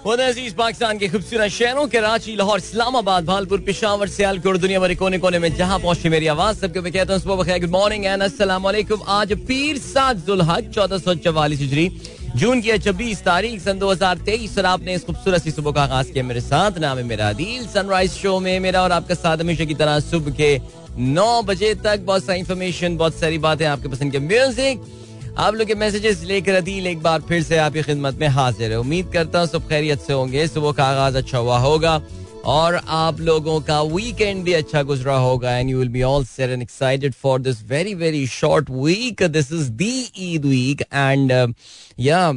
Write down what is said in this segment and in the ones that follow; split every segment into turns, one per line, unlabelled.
पाकिस्तान के खूबसूरत शहरों कराची लाहौर, इस्लामाबाद, भालपुर, पिशावर, सियालकोट दुनिया भर कोने कोने में जहाँ पहुँचे मेरी आवाज़, सबके मैं कहता हूँ सुबह गुड मॉर्निंग एंड अस्सलाम आज पीर सात जुलहज चौदह सौ चवालीस हिजरी, जून की छब्बीस तारीख, सन दो हज़ार तेईस, और आपने इस खूबसूरत सी सुबह का आगाज़ किया मेरे साथ, नाम है मेरा दिल सनराइज शो में मेरा, और आपका साथ हमेशा की तरह सुबह के नौ बजे तक बहुत सारी इन्फॉर्मेशन बहुत सारी बातें आपके पसंद के म्यूज़िक आप लोग के मैसेजेस लेकर अदील एक बार फिर से आपकी खिदमत में हाजिर है। उम्मीद करता हूँ सब खैरियत से होंगे। सुबह का आगाज़ अच्छा हुआ होगा। और आप लोगों का वीकेंड भी अच्छा गुजरा होगा and you will be all set and excited for this very very short week this is the Eid week and या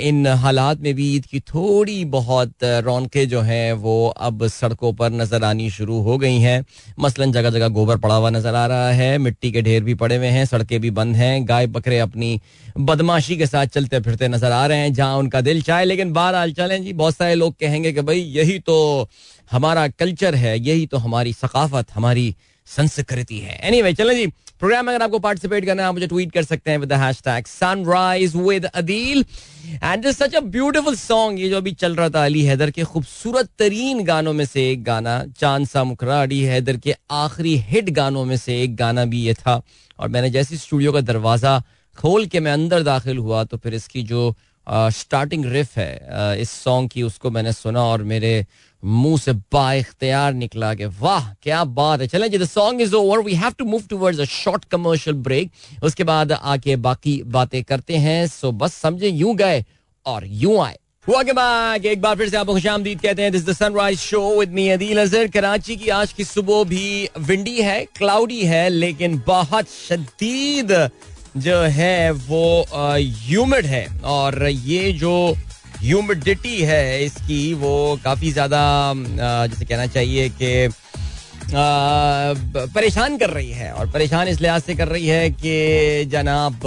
इन हालात में भी ईद की थोड़ी बहुत uh, रौनकें जो हैं वो अब सड़कों पर नज़र आनी शुरू हो गई हैं। मसलन जगह जगह गोबर पड़ा हुआ नज़र आ रहा है मिट्टी के ढेर भी पड़े हुए हैं सड़कें भी बंद हैं गाय बकरे अपनी बदमाशी के साथ चलते फिरते नज़र आ रहे हैं जहाँ उनका दिल चाहे लेकिन बहरहाल चलें जी बहुत सारे लोग कहेंगे कि भाई यही तो हमारा कल्चर है यही तो हमारी सकाफत हमारी संस्कृति है। एनी anyway, चलें जी प्रोग्राम में अगर आपको पार्टिसिपेट करना है आप मुझे ट्वीट कर सकते हैं with hashtag sunrise with Adeel and such a beautiful song ये जो अभी चल रहा था अली हैदर के खूबसूरत तरीन गानों में से एक गाना चाँद सा मुखरा अली हैदर के आखिरी हिट गानों में से एक गाना भी ये था। और मैंने जैसे स्टूडियो का दरवाज़ा खोल के मैं अंदर दाखिल हुआ तो फिर इसकी जो स्टार्टिंग रिफ है इस सॉन्ग की उसको मैंने सुना और मेरे मुँह से बाख्तियार निकला कि वाह, क्या बात है। चलें जी the song is over we have to move towards a short commercial break उसके बाद आके बाकी बातें करते हैं। सो बस समझे, यूँ गए और यूँ आए। Welcome back. एक बार फिर से आपको खुश आमदीद कहते हैं this the sunrise show with me Adeel Azhar Karachi की आज की सुबह भी विंडी है क्लाउडी है, लेकिन बहुत शदीद जो है वो ह्यूमिड है। और ये जो ह्यूमिडिटी है इसकी, वो काफ़ी ज़्यादा जैसे कहना चाहिए कि परेशान कर रही है और परेशान इस लिहाज से कर रही है कि जनाब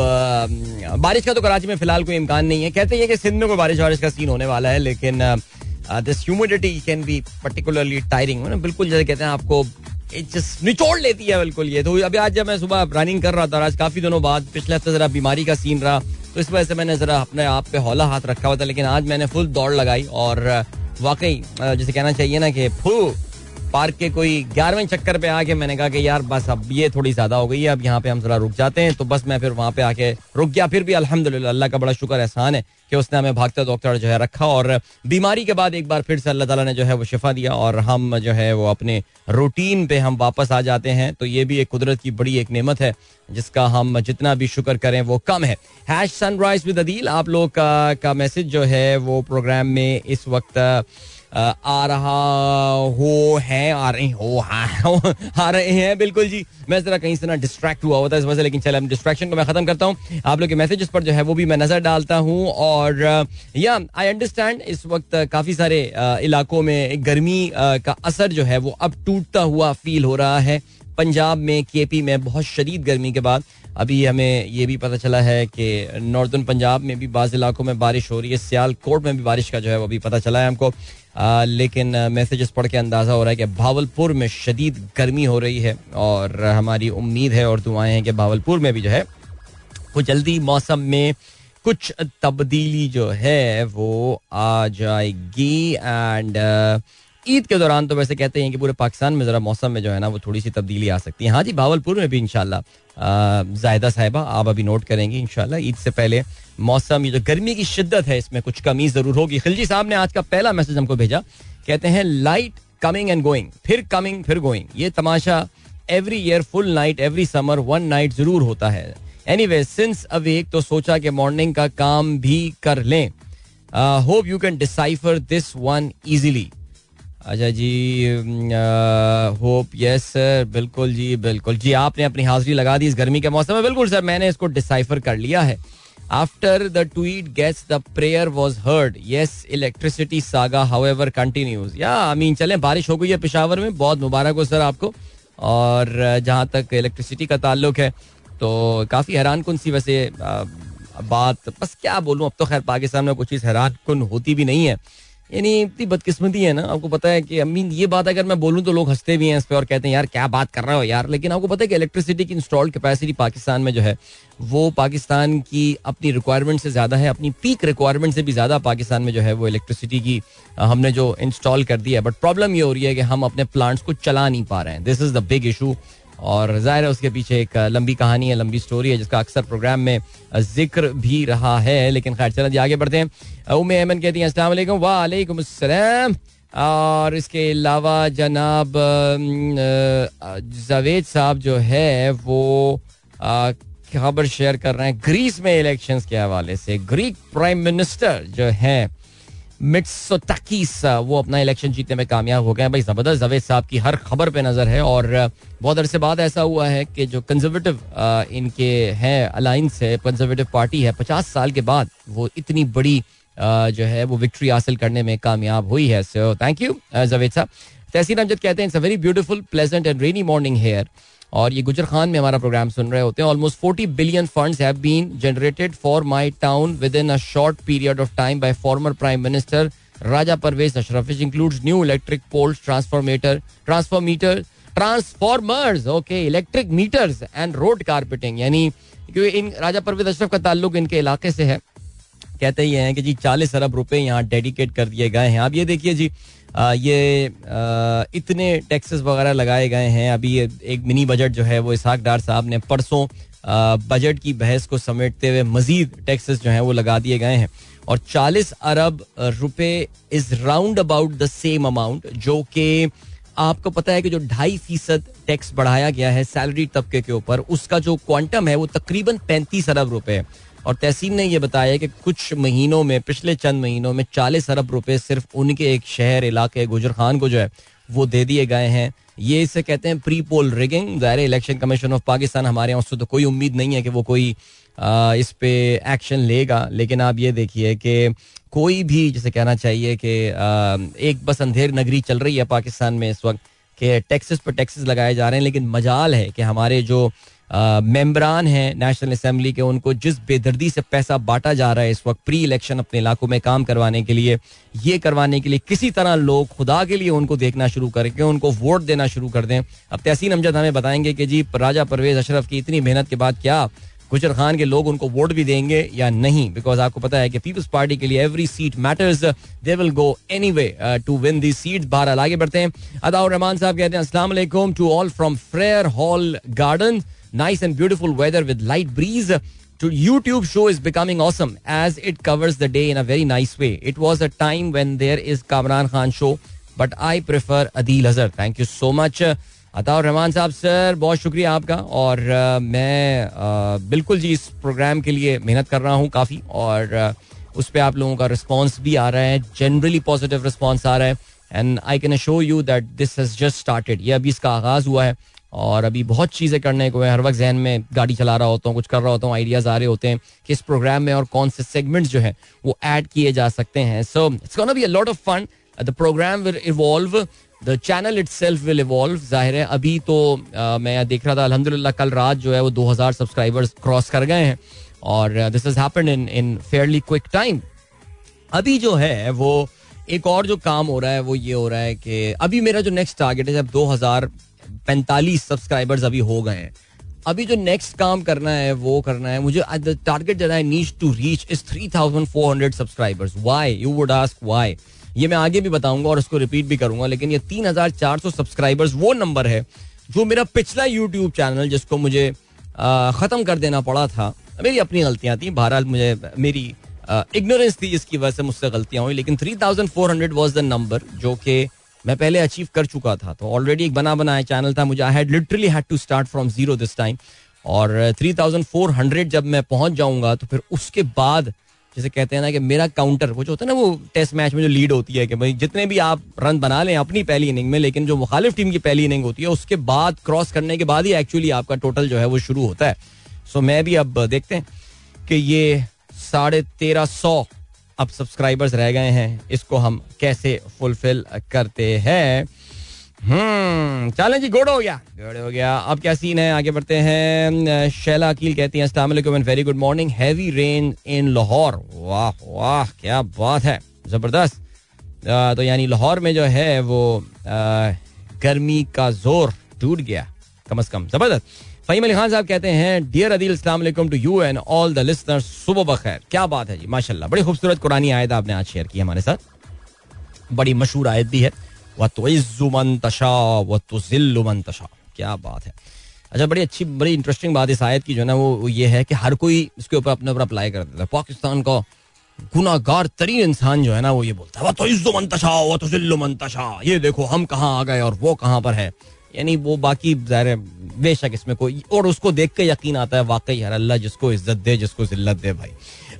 बारिश का तो कराची में फ़िलहाल कोई इम्कान नहीं है। कहते हैं कि सिंध में कोई बारिश वारिश का सीन होने वाला है, लेकिन this humidity can be particularly tiring बिल्कुल जैसे कहते हैं आपको निचोड़ लेती है बिल्कुल ये। तो अभी आज जब मैं सुबह रनिंग कर रहा था, आज काफ़ी दिनों बाद पिछले हफ़्ते जरा बीमारी का सीन रहा तो इस वजह से मैंने जरा अपने आप पे हौला हाथ रखा हुआ था, लेकिन आज मैंने फुल दौड़ लगाई और वाकई जैसे कहना चाहिए ना कि फू पार्क के कोई ग्यारहवें चक्कर पे आके मैंने कहा कि यार बस अब ये थोड़ी ज़्यादा हो गई है, अब यहाँ पे हम जरा रुक जाते हैं तो बस मैं फिर वहाँ पे आके रुक गया, फिर भी अल्हम्दुलिल्लाह, अल्लाह का बड़ा शुक्र, एहसान है। कि उसने हमें भागता डॉक्टर जो है रखा और बीमारी के बाद एक बार फिर से अल्लाह ताला ने जो है वो शिफा दिया और हम जो है वो अपने रूटीन पे हम वापस आ जाते हैं। तो ये भी एक कुदरत की बड़ी एक नेमत है जिसका हम जितना भी शुक्र करें वो कम है। हैश सनराइज विद अदील आप लोग का, का मैसेज जो है वो प्रोग्राम में इस वक्त आ रहा हो है, आ रहे हो आ रहे हैं, बिल्कुल जी। मैं जरा कहीं से ना डिस्ट्रैक्ट हुआ होता है, इस वजह से, लेकिन चले डिस्ट्रैक्शन को मैं खत्म करता हूँ। आप लोग के मैसेजेस पर जो है, वो भी मैं नज़र डालता हूँ, और या आई अंडरस्टैंड इस वक्त काफ़ी सारे इलाकों में गर्मी का असर जो है, वो अब टूटता हुआ फील हो रहा है। पंजाब में केपी में बहुत शदीद गर्मी के बाद, अभी हमें ये भी पता चला है कि नॉर्दर्न पंजाब में भी, बाज़ इलाकों में बारिश हो रही है, सियालकोट में भी बारिश का जो है, वो भी पता चला है हमको। लेकिन मैसेजेस पढ़ के अंदाज़ा हो रहा है कि भावलपुर में शदीद गर्मी हो रही है और हमारी उम्मीद है और दुआएँ हैं कि भावलपुर में भी जो है, वो जल्दी मौसम में कुछ तब्दीली जो है, वो आ जाएगी। एंड ईद के दौरान तो वैसे कहते हैं कि पूरे पाकिस्तान में ज़रा मौसम में जो है ना वो थोड़ी सी तब्दीली आ सकती है। हाँ जी, भावलपुर में भी इनशाला जायदा साहिबा, आप अभी नोट करेंगे इनशाला ईद से पहले मौसम, ये जो गर्मी की शिद्दत है, इसमें कुछ कमी ज़रूर होगी। खिलजी साहब ने आज का पहला मैसेज हमको भेजा। कहते हैं लाइट कमिंग एंड गोइंग फिर कमिंग फिर गोइंग ये तमाशा every year full night every summer one night ज़रूर होता है। एनी वे सिंस अवेक तो सोचा कि मॉर्निंग का काम भी कर लें। Hope you can decipher this one easily अच्छा जी होप यस सर बिल्कुल जी बिल्कुल। जी, आपने अपनी हाजिरी लगा दी इस गर्मी के मौसम में। बिल्कुल सर मैंने इसको डिसाइफर कर लिया है। After the tweet gets the prayer was heard yes electricity saga however continues या आई मीन चले, बारिश हो गई है पिशावर में, बहुत मुबारक हो सर आपको। और जहाँ तक इलेक्ट्रिसिटी का ताल्लुक है तो काफ़ी हैरान कन सी वैसे बात, बस क्या बोलूँ, अब तो खैर पाकिस्तान में कुछ चीज़ हैरान कन होती भी नहीं है। यानी इतनी बदकिस्मती है ना, आपको पता है कि मीन ये बात अगर मैं बोलूँ तो लोग हँसते भी हैं इस पर और कहते हैं, यार, क्या बात कर रहे हो यार? लेकिन आपको पता है कि इलेक्ट्रिसिटी की इंस्टॉल्ड कैपेसिटी पाकिस्तान में जो है, वो पाकिस्तान की अपनी रिक्वायरमेंट से ज़्यादा है, अपनी पीक रिक्वायरमेंट से भी ज़्यादा पाकिस्तान में जो है वो इलेक्ट्रिसिटी की हमने जो इंस्टॉल कर दिया है। बट प्रॉब्लम ये हो रही है कि हम अपने प्लांट्स को चला नहीं पा रहे हैं। This is the big issue और ज़ाहिर है उसके पीछे एक लंबी कहानी है, लंबी स्टोरी है, जिसका अक्सर प्रोग्राम में ज़िक्र भी रहा है। लेकिन खैर चलो जी, आगे बढ़ते हैं। उमे अहमद कहती हैं, अस्सलाम वालेकुम अस्सलाम और इसके अलावा जनाब जावेद साहब जो है, वो खबर शेयर कर रहे हैं, ग्रीस में इलेक्शंस के हवाले से। ग्रीक प्राइम मिनिस्टर जो है मिट्सोटाकिस वो अपना इलेक्शन जीतने में कामयाब हो गए हैं। भाई, ज़बरदस्त जवेद साहब की हर खबर पे नज़र है और बहुत अरसे बाद ऐसा हुआ है कि जो कंजर्वेटिव इनके हैं अलाइंस है कंजर्वेटिव पार्टी है, पचास साल के बाद वो इतनी बड़ी जो है वो विक्ट्री हासिल करने में कामयाब हुई है। सो थैंक यू जवेद साहब। तहसीन अमजद कहते हैं it's a very beautiful pleasant and rainy morning here और ये गुजर खान में हमारा प्रोग्राम सुन रहे होते हैं। Almost forty billion funds have been generated for my town within a short period of time by former prime minister Raja Pervez Ashraf which includes new electric poles transformator transformeter transformers okay electric meters and road carpeting यानी क्योंकि इन राजा परवेज अशरफ का ताल्लुक इनके इलाके से है। कहते ही हैं कि जी, चालीस अरब रुपए यहाँ डेडिकेट कर दिए गए हैं। आप ये देखिए जी ये इतने टैक्सेस वगैरह लगाए गए हैं। अभी एक मिनी बजट जो है वो इसहाक डार साहब ने परसों बजट की बहस को समेटते हुए मजीद टैक्सेस जो हैं वो लगा दिए गए हैं। और 40 अरब रुपए is round about the same amount जो कि आपको पता है कि जो ढाई फ़ीसद टैक्स बढ़ाया गया है सैलरी तबके के ऊपर, उसका जो क्वांटम है वो तकरीबन पैंतीस अरब रुपए है। और तहसीन ने यह बताया कि कुछ महीनों में पिछले चंद महीनों में चालीस अरब रुपए सिर्फ़ उनके एक शहर इलाके गुजर खान को जो है वो दे दिए गए हैं। ये इसे कहते हैं प्री पोल रिगिंग। ज़ाहिर इलेक्शन कमीशन ऑफ़ पाकिस्तान हमारे यहाँ उससे तो कोई उम्मीद नहीं है कि वो कोई आ, इस पे एक्शन लेगा। लेकिन आप ये देखिए कि कोई भी जैसे कहना चाहिए कि एक बस अंधेर नगरी चल रही है पाकिस्तान में इस वक्त कि टैक्सेस पर टैक्सेस लगाए जा रहे हैं लेकिन मजाल है कि हमारे जो मेम्बरान हैं नेशनल असम्बली के, उनको जिस बेदर्दी से पैसा बांटा जा रहा है इस वक्त प्री इलेक्शन अपने इलाकों में काम करवाने के लिए, ये करवाने के लिए किसी तरह लोग खुदा के लिए उनको देखना शुरू करके उनको वोट देना शुरू कर दें। अब तहसीन अमजद हमें बताएँगे कि जी, राजा परवेज अशरफ की इतनी मेहनत के बाद क्या गुजर खान के लोग उनको वोट भी देंगे या नहीं? बिकॉज़ आपको पता है कि पीपल्स पार्टी के लिए every seat matters they will go any way to win the seat बाहर आगे बढ़ते हैं। अदाउर रहमान साहब कहते हैं असला to all from Frere Hall garden nice and beautiful weather with light breeze. To YouTube show is becoming awesome as it covers the day in a very nice way. It was a time when there is Kamran Khan show, but I prefer Adil Azhar. Thank you so much. Ataur Rehman साहब sir बहुत शुक्रिया आपका और uh, मैं uh, बिल्कुल जी इस programme के लिए मेहनत कर रहा हूँ काफ़ी और uh, उस पर आप लोगों का रिस्पॉन्स भी आ रहा है जनरली पॉजिटिव रिस्पॉन्स आ रहा है and I can show you that this has just started ये अभी इसका आगाज़ हुआ है और अभी बहुत चीज़ें करने को है। हर वक्त जहन में गाड़ी चला रहा होता हूँ कुछ कर रहा होता हूँ आइडियाज़ आ रहे होते हैं कि इस प्रोग्राम में और कौन से सेगमेंट्स जो है वो ऐड किए जा सकते हैं। So it's be a lot of fun the programme will evolve the channel itself will evolve ज़ाहिर है अभी तो आ, मैं देख रहा था अलहमदिल्ला कल रात जो है वो दो हज़ार सब्सक्राइबर्स क्रॉस कर गए हैं। और this is happen in in fairly quick time अभी जो है वो एक और जो काम हो रहा है वो ये हो रहा है कि अभी मेरा जो नेक्स्ट टारगेट है जब दो हज़ार पैंतालीस सब्सक्राइबर्स अभी हो गए हैं। अभी जो नेक्स्ट काम करना है, वो करना है। मुझे target that I need to reach is three thousand four hundred subscribers why you would ask why ये मैं आगे भी बताऊँगा और उसको रिपीट भी करूँगा, लेकिन ये तीन हज़ार चार सौ सब्सक्राइबर्स वो नंबर है जो मेरा पिछला यूट्यूब चैनल जिसको मुझे ख़त्म कर देना पड़ा था, मेरी अपनी गलतियाँ थी। बहरहाल मुझे, मेरी इग्नोरेंस थी जिसकी वजह से मुझसे गलतियाँ हुई, लेकिन three thousand four hundred was the number जो कि मैं पहले अचीव कर चुका था तो ऑलरेडी एक बना बनाया चैनल था मुझे। I had literally had to start from zero this time और थ्री थाउज़ेंड फोर हंड्रेड जब मैं पहुँच जाऊँगा तो फिर उसके बाद जैसे कहते हैं ना कि मेरा काउंटर वो जो होता है ना वो टेस्ट मैच में जो लीड होती है कि भाई जितने भी आप रन बना लें अपनी पहली इनिंग में, लेकिन जो मुखालिफ टीम की पहली इनिंग होती है, उसके बाद क्रॉस करने के बाद ही एक्चुअली आपका टोटल जो है वो शुरू होता है। सो मैं भी अब देखते हैं कि ये साढ़े तेरह सौ अब सब्सक्राइबर्स रह गए हैं, इसको हम कैसे फुलफिल करते हैं? हम्म चलें जी गुड हो गया। गुड हो गया। अब क्या सीन है? आगे बढ़ते हैं। शैला अकील कहती हैं अस्सलाम very good morning heavy rain in Lahore वाह वाह, क्या बात है। ज़बरदस्त। तो यानी लाहौर में जो है, वो गर्मी का ज़ोर टूट गया, कम अज कम। ज़बरदस्त। फहीम अली खान साहब कहते हैं डियर अदील अस्सलाम to you and all the listeners सुबह बखैर। क्या बात है जी, माशाल्लाह। बड़ी खूबसूरत कुरानी आयत आपने आज शेयर की हमारे साथ। बड़ी मशहूर आयत भी है। व तो मन तशा व तो मन तशा क्या बात है। अच्छा बड़ी अच्छी, बड़ी इंटरेस्टिंग बात इस आयत की जो है ना, वो ये है कि हर कोई इसके ऊपर अपने ऊपर अप्लाई कर देता है। पाकिस्तान का गुनागार तरीन इंसान जो है ना, वो ये बोलता है तो इज्जो मंतशा वो तो जिल्लो मंतशा ये देखो, हम कहाँ आ गए और वो कहाँ पर है? यानी वो बाकी ज़ाहिर बेशक इसमें कोई और उसको देख के यकीन आता है, वाकई यार, अल्लाह जिसको इज़्ज़त दे, जिसको जिल्लत दे भाई।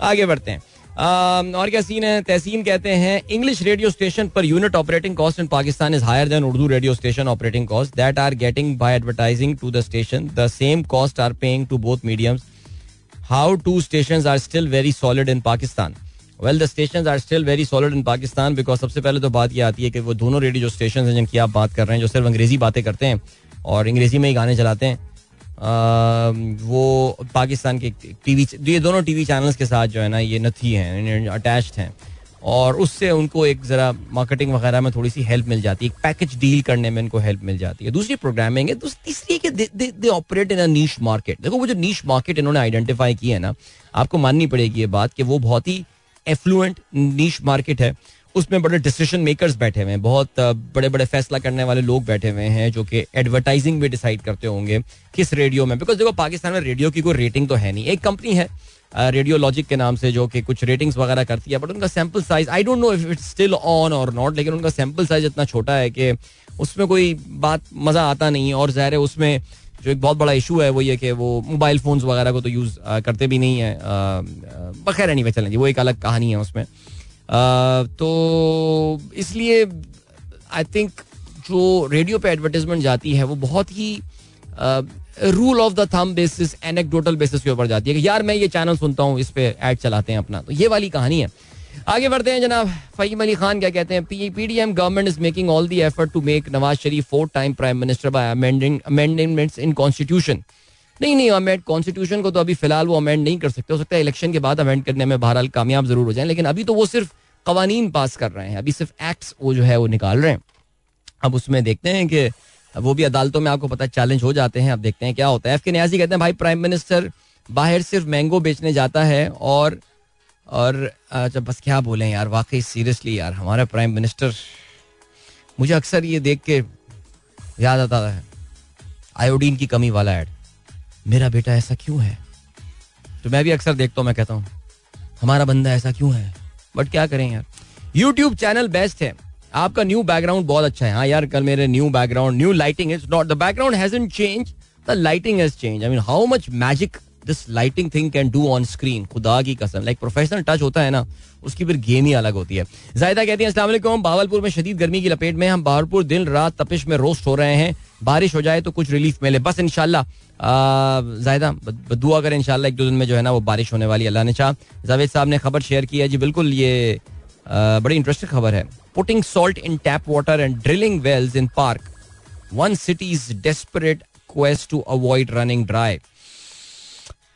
आगे बढ़ते हैं। और क्या सीन है? तहसीन कहते हैं इंग्लिश रेडियो स्टेशन पर unit operating cost in Pakistan is higher than Urdu radio station operating cost that are getting by advertising to the station the same cost are paying to both mediums how to station are still very solid in Pakistan well the station are still very solid in Pakistan because सबसे पहले तो बात यह आती है कि वो दोनों रेडियो जो स्टेशन हैं जिनकी आप बात कर रहे हैं जो सिर्फ़ अंग्रेज़ी बातें करते हैं और अंग्रेज़ी में ही गाने चलाते हैं आ, वो पाकिस्तान के टीवी ये दोनों टीवी चैनल्स के साथ जो है ना ये नथी हैं अटैच्ड हैं और उससे उनको एक ज़रा मार्केटिंग वगैरह में थोड़ी सी हेल्प मिल जाती है एक पैकेज डील करने में इनको हेल्प मिल जाती है। दूसरी प्रोग्रामिंग है तीसरी कि they operate in a niche market देखो वो जो नीश मार्केट इन्होंने आइडेंटिफाई की है ना आपको माननी पड़ेगी ये बात कि वो बहुत ही एफ्लुएंट नीच मार्केट है, उसमें बड़े डिसीज़न मेकर्स बैठे हुए हैं, बहुत बड़े बड़े फैसला करने वाले लोग बैठे हुए हैं, जो कि एडवर्टाइजिंग भी डिसाइड करते होंगे किस रेडियो में। बिकॉज़ देखो, पाकिस्तान में रेडियो की कोई रेटिंग तो है नहीं। एक कंपनी है रेडियो लॉजिक के नाम से, जो कि कुछ रेटिंग्स वगैरह करती है बट उनका sample size I don't know if it's still on और नॉट लेकिन उनका सैंपल साइज़ इतना छोटा है कि उसमें कोई बात, मज़ा आता नहीं है, और ज़ाहिर है उसमें जो एक बहुत बड़ा इशू है, वो ये कि वो मोबाइल फोन्स वगैरह को तो यूज़ करते भी नहीं है बखैर नहीं चलें जी, वो एक अलग कहानी है उसमें। तो इसलिए आई थिंक जो रेडियो पे एडवर्टीजमेंट जाती है, वो बहुत ही rule of the thumb basis anecdotal basis के ऊपर जाती है कि यार मैं ये चैनल सुनता हूँ, इस पर ऐड चलाते हैं अपना। तो ये वाली कहानी है। आगे बढ़ते हैं जनाब। फहीम अली खान क्या कहते हैं? P D M government is making all the effort to make Nawaz Sharif four time prime minister by amending amendments in constitution नहीं नहीं अमेंड कॉन्स्टिट्यूशन को तो अभी फ़िलहाल वो अमेंड नहीं कर सकते। हो सकता है इलेक्शन के बाद अमेंड करने में बहरहाल कामयाब ज़रूर हो जाए, लेकिन अभी तो वो सिर्फ़ कवानीन पास कर रहे हैं। अभी सिर्फ़ एक्ट्स वो जो है वो निकाल रहे हैं। अब उसमें देखते हैं कि वो भी अदालतों में आपको पता चैलेंज हो जाते हैं। अब देखते हैं क्या होता है। एफ़ के न्याजी कहते हैं, भाई प्राइम मिनिस्टर बाहर सिर्फ़ मैंगो बेचने जाता है और और अच्छा बस क्या बोले यार, वाकई सीरियसली यार, हमारा प्राइम मिनिस्टर मुझे अक्सर ये देख के याद आता है आयोडीन की कमी वाला एड मेरा बेटा ऐसा क्यों है? तो मैं भी अक्सर देखता हूँ, मैं कहता हूँ, हमारा बंदा ऐसा क्यों है? बट क्या करें यार? यूट्यूब चैनल बेस्ट है। आपका न्यू बैकग्राउंड बहुत अच्छा है। हाँ यार, कल मेरे new background new lighting is not the background hasn't change the lighting has change I mean how much magic this lighting thing can do on screen खुदा की कसम लाइक प्रोफेशनल टच होता है ना, उसकी फिर गेम ही अलग होती है। जायदा कहती है असला भावलपुर में शदीद गर्मी की लपेट में हम भावलपुर दिन रात तपिश में रोस्ट हो रहे हैं। बारिश हो जाए तो कुछ रिलीफ मिले। बस इनशाला जायदा दुआ करें इनशाला एक दो दिन में जो है ना वो बारिश होने वाली, अल्लाह ने चाह। जावेद साहब ने खबर शेयर की है। जी, बिल्कुल ये बड़ी इंटरेस्टिंग खबर है। Putting salt in tap water and drilling wells in park one city's desperate quest to avoid running dry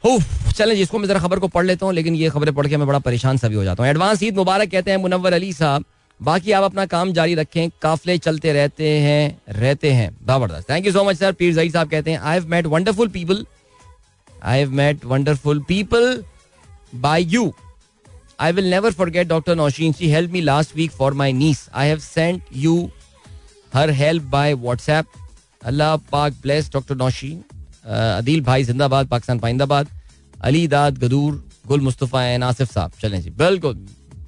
चलें जिसको मैं जरा खबर को पढ़ लेता हूँ, लेकिन ये खबरें पढ़ के मैं बड़ा परेशान सा भी हो जाता हूँ। एडवांस ईद मुबारक कहते हैं मुनवर अली साहब। बाकी आप अपना काम जारी रखें, काफले चलते रहते हैं रहते हैं। ज़बरदस्त। Thank you so much sir Pirzai साहब कहते हैं I have met wonderful people I have met wonderful people by you I will never forget doctor Nausheen she help me last week for my niece I have sent you her help by WhatsApp अल्लाह पाक bless doctor Nausheen Adeel भाई जिंदाबाद, पाकिस्तान पाइंदाबाद अली दाद, गदूर, गुल मुस्तफ़ा नासिफ साहब। चलें जी, बिल्कुल।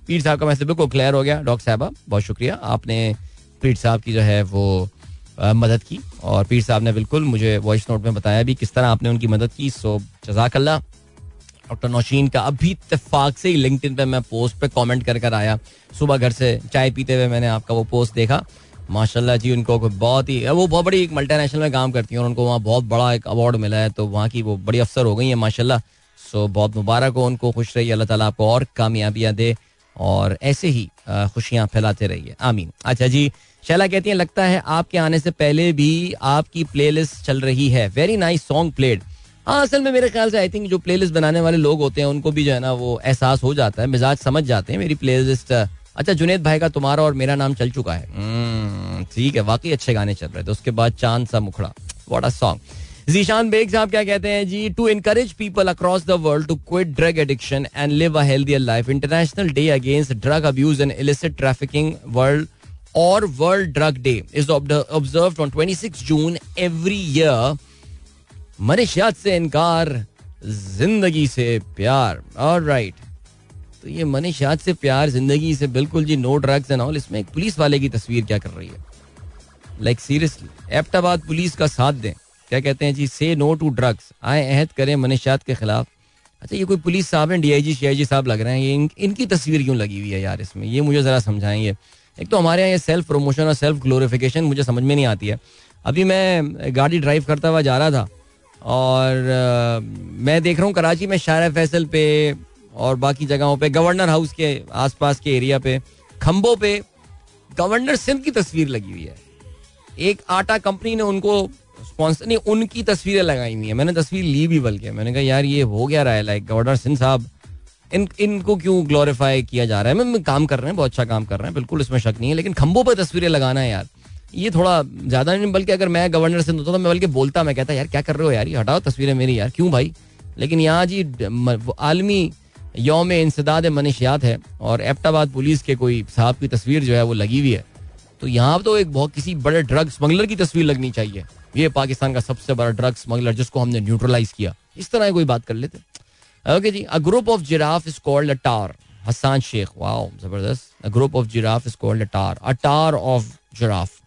पीर साहब का मैसेज बिल्कुल क्लियर हो गया। डॉक्टर साहबा, बहुत शुक्रिया। आपने पीर साहब की जो है वो मदद की और पीर साहब ने बिल्कुल मुझे वॉइस नोट में बताया भी किस तरह आपने उनकी मदद की। सो जजाकल्ला डॉक्टर नौशीन का अभी इतफाक से ही लिंक्डइन पे मैं पोस्ट पे कमेंट कर कर आया। सुबह घर से चाय पीते हुए मैंने आपका वो पोस्ट देखा। माशाल्लाह जी, उनको बहुत ही वो बहुत बड़ी एक मल्टीनेशनल में काम करती हैं और उनको वहाँ बहुत बड़ा एक अवार्ड मिला है तो वहाँ की वो बड़ी अफसर हो गई है, माशाल्लाह। सो बहुत मुबारक हो उनको, खुश रही अल्लाह ताला आपको और कामयाबियाँ दे और ऐसे ही खुशियाँ फैलाते रहिए। आमीन। अच्छा जी, शैला कहती हैं, लगता है आपके आने से पहले भी आपकी प्लेलिस्ट चल रही है। वेरी नाइस सॉन्ग प्लेड हाँ असल में मेरे ख्याल से आई थिंक जो प्लेलिस्ट बनाने वाले लोग होते हैं, उनको भी जो है ना वो एहसास हो जाता है, मिजाज समझ जाते हैं, मेरी प्लेलिस्ट अच्छा जुनेद भाई का तुम्हारा और मेरा नाम चल चुका है। हम्म, ठीक है वाकई अच्छे गाने चल रहे थे। उसके बाद चाँद सा मुखड़ा। What a song Zeeshan Baig साहब क्या कहते हैं जी? To encourage people across the world to quit drug addiction and live a healthier life international day against drug abuse and illicit trafficking world और world drug day is observe on 26 June every year मनशियात से इनकार ज़िंदगी से प्यार। और right तो ये मनशियात से प्यार ज़िंदगी से बिल्कुल जी नो ड्रग्स एंड ऑल इसमें एक पुलिस वाले की तस्वीर क्या कर रही है? लाइक सीरियसली एप्टाबाद पुलिस का साथ दें। क्या कहते हैं जी से नो टू ड्रग्स आए अहद करें मनशियात के खिलाफ। अच्छा ये कोई पुलिस साहब हैं डीआईजी शीआईजी साहब लग रहे हैं ये इन, इनकी तस्वीर क्यों लगी हुई है यार इसमें? ये मुझे ज़रा समझाएँगे। एक तो हमारे यहाँ ये सेल्फ प्रमोशन और सेल्फ ग्लोरिफिकेशन मुझे समझ में नहीं आती है। अभी मैं गाड़ी ड्राइव करता हुआ जा रहा था और आ, मैं देख रहा हूँ कराची में शार फैसल पे और बाकी जगहों पे, गवर्नर हाउस के आसपास के एरिया पे खम्बों पे गवर्नर सिंध की तस्वीर लगी हुई है। एक आटा कंपनी ने उनको स्पॉन्सर नहीं, उनकी तस्वीरें लगाई हुई है। मैंने तस्वीर ली भी बल्कि, मैंने कहा, यार, ये हो गया रहा है? लाइक गवर्नर सिंह साहब, इन, इनको क्यों ग्लोरीफाई किया जा रहा है? मैं काम कर रहे हैं, बहुत अच्छा काम कर रहे हैं, बिल्कुल इसमें शक नहीं है, लेकिन खंभों पर तस्वीरें लगाना है यार। ये थोड़ा ज़्यादा नहीं, बल्कि अगर मैं गवर्नर सिंध होता तो मैं बल्कि बोलता, मैं कहता, यार, क्या कर रहे हो यार? ये हटाओ तस्वीरें मेरी यार, क्यों भाई? लेकिन यहाँ जी आलमी योम इंसदाद मनशियात है और एप्टाबाद पुलिस के कोई साहब की तस्वीर जो है वो लगी हुई है। तो यहाँ तो एक बहुत किसी बड़े ड्रग स्मगलर की तस्वीर लगनी चाहिए। ये पाकिस्तान का सबसे बड़ा ड्रग स्मगलर जिसको हमने न्यूट्रलाइज किया। इस तरह कोई बात कर लेते। Okay ji a group of giraffe is called a tower Hassan Sheikh wow ज़बरदस्त। A group of giraffe is called a tower a tower of giraffe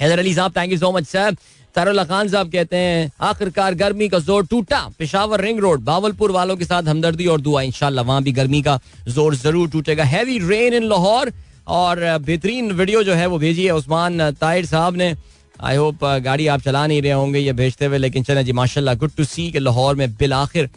Haider Ali साहब thank you so much sir Tarullah Khan साहब कहते हैं, आखिरकार गर्मी का ज़ोर टूटा। पिशावर रिंग रोड, बावलपुर वालों के साथ हमदर्दी और दुआ, इंशाल्लाह वहाँ भी गर्मी का ज़ोर ज़रूर टूटेगा। हैवी रेन इन लाहौर और बेहतरीन वीडियो जो है वो भेजी है उस्मान ताहिर साहब ने। आई होप गाड़ी आप चला नहीं रहे होंगे ये भेजते हुए, लेकिन चले जी, माशाल्लाह गुड टू सी कि लाहौर में बिल आखिर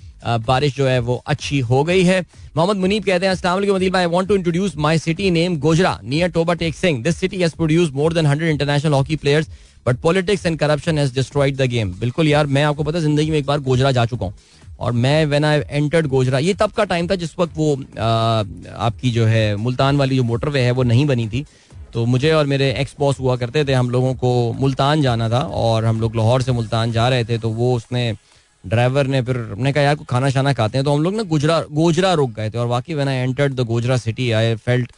बारिश जो है वो अच्छी हो गई है। मोहम्मद मुनीब कहते हैं, अस्सलाम वालेकुम I want to introduce my city name Gojra near Toba Tek Singh this city has produced more than 100 international hockey players but politics and corruption has destroyed the game बिल्कुल यार मैं आपको पता ज़िंदगी में एक बार गोजरा जा चुका हूँ। और मैं वेन आई एंटर्ड गोजरा ये तब का टाइम था जिस वक्त वो आ, आपकी जो है मुल्तान वाली जो मोटरवे है वो नहीं बनी थी। तो मुझे और मेरे एक्स बॉस हुआ करते थे हम लोगों को मुल्तान जाना था और हम लोग लाहौर से मुल्तान जा रहे थे तो वो उसने ड्राइवर ने फिर हमने कहा यार को खाना शाना खाते हैं। तो हम लोग ना गुजरा गोजरा रुक गए थे और वाकई when I entered the Gojra city I felt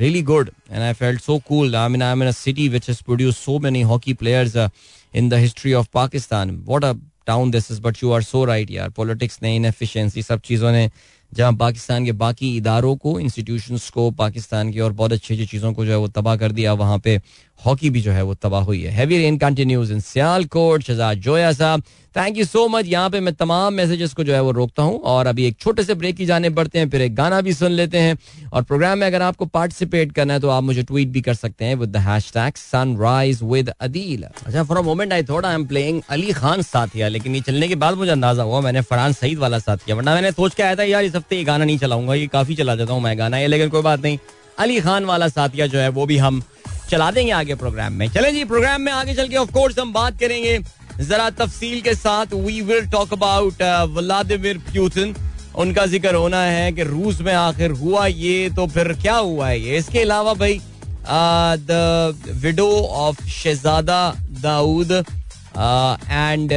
really good and I felt so cool. I mean, I'm in a city which has produced so many hockey players uh, in the history of Pakistan. What a town this is, but you are so right यार Politics ने inefficiency सब चीज़ों ने जहाँ पाकिस्तान के बाकी इदारों को इंस्टीट्यूशंस को पाकिस्तान की और बहुत अच्छी अच्छी चीज़ों को जो है वो तबाह कर दिया वहाँ पे हॉकी भी जो है वो तबाह हुई है। Heavy rain continues in Sialkot Shahzad Joya साहब थैंक यू सो मच यहाँ पे मैं तमाम मैसेजेस को जो है वो रोकता हूँ और अभी एक छोटे से ब्रेक की जाने पड़ते हैं, फिर एक गाना भी सुन लेते हैं। और प्रोग्राम में अगर आपको पार्टिसिपेट करना है तो आप मुझे ट्वीट भी कर सकते हैं with the hashtag sunrise with Adeel अच्छा for moment I thought I am playing Ali Khan Saathiya लेकिन ये चलने के बाद मुझे अंदाज़ा हुआ मैंने फरहान सईद वाला साथ किया वरना मैंने सोच के आया था, यार इस हफ़्ते ये गाना नहीं चलाऊँगा, ये काफ़ी चला जाता हूँ मैं गाना ये लेकिन कोई बात नहीं। अली खान वाला साथिया जो है वो भी हम चला देंगे आगे प्रोग्राम में। चलें जी प्रोग्राम में आगे चल के ऑफ़ कोर्स हम बात करेंगे। जरा तफसील के साथ we will talk about Vladimir Putin उनका ज़िक्र होना है कि रूस में आखिर हुआ ये तो फिर क्या हुआ है ये? इसके अलावा भाई the widow of Shahzada Dawood and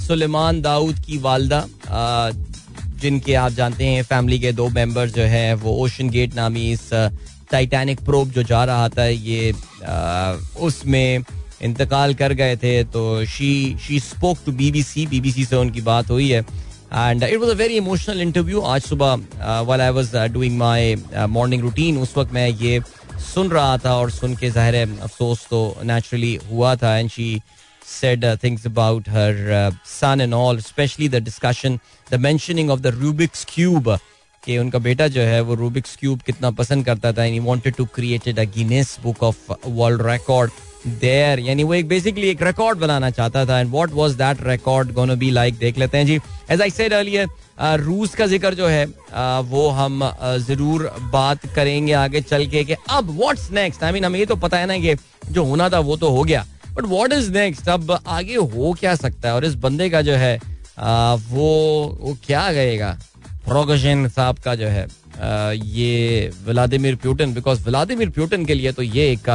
Suleman Dawood की वालदा जिनके आप जानते हैं फैमिली के दो मेंबर जो है, वो ओशन गेट नामी इस टाइटैनिक प्रोब जो जा रहा था, ये उसमें इंतकाल कर गए थे तो she she spoke to BBC BBC से उनकी बात हुई है। And it was a very emotional interview आज सुबह while I was doing my morning routine उस वक्त मैं ये सुन रहा था और सुन के ज़ाहिर अफसोस तो नेचुरली हुआ था। And she said things about her uh, son and all, especially the discussion, the mentioning of the Rubik's Cube. कि उनका बेटा जो है वो रूबिक्स क्यूब कितना पसंद करता था and wanted to created a Guinness book of world record there यानी वो एक बेसिकली एक रिकॉर्ड बनाना चाहता था and what was that record gonna be like देख लेते हैं जी। एज आई सेड अर्लियर रूस का ज़िक्र जो है uh, वो हम uh, ज़रूर बात करेंगे आगे चल के कि अब व्हाट्स नेक्स्ट आई मीन हमें ये तो पता है ना कि जो होना था वो तो हो गया। बट व्हाट इज़ नेक्स्ट अब आगे हो क्या सकता है? और इस बंदे का जो है आ, uh, वो वो क्या गएगा प्रोगशन साहब का जो है ये Vladimir Putin because Vladimir Putin के लिए तो ये एक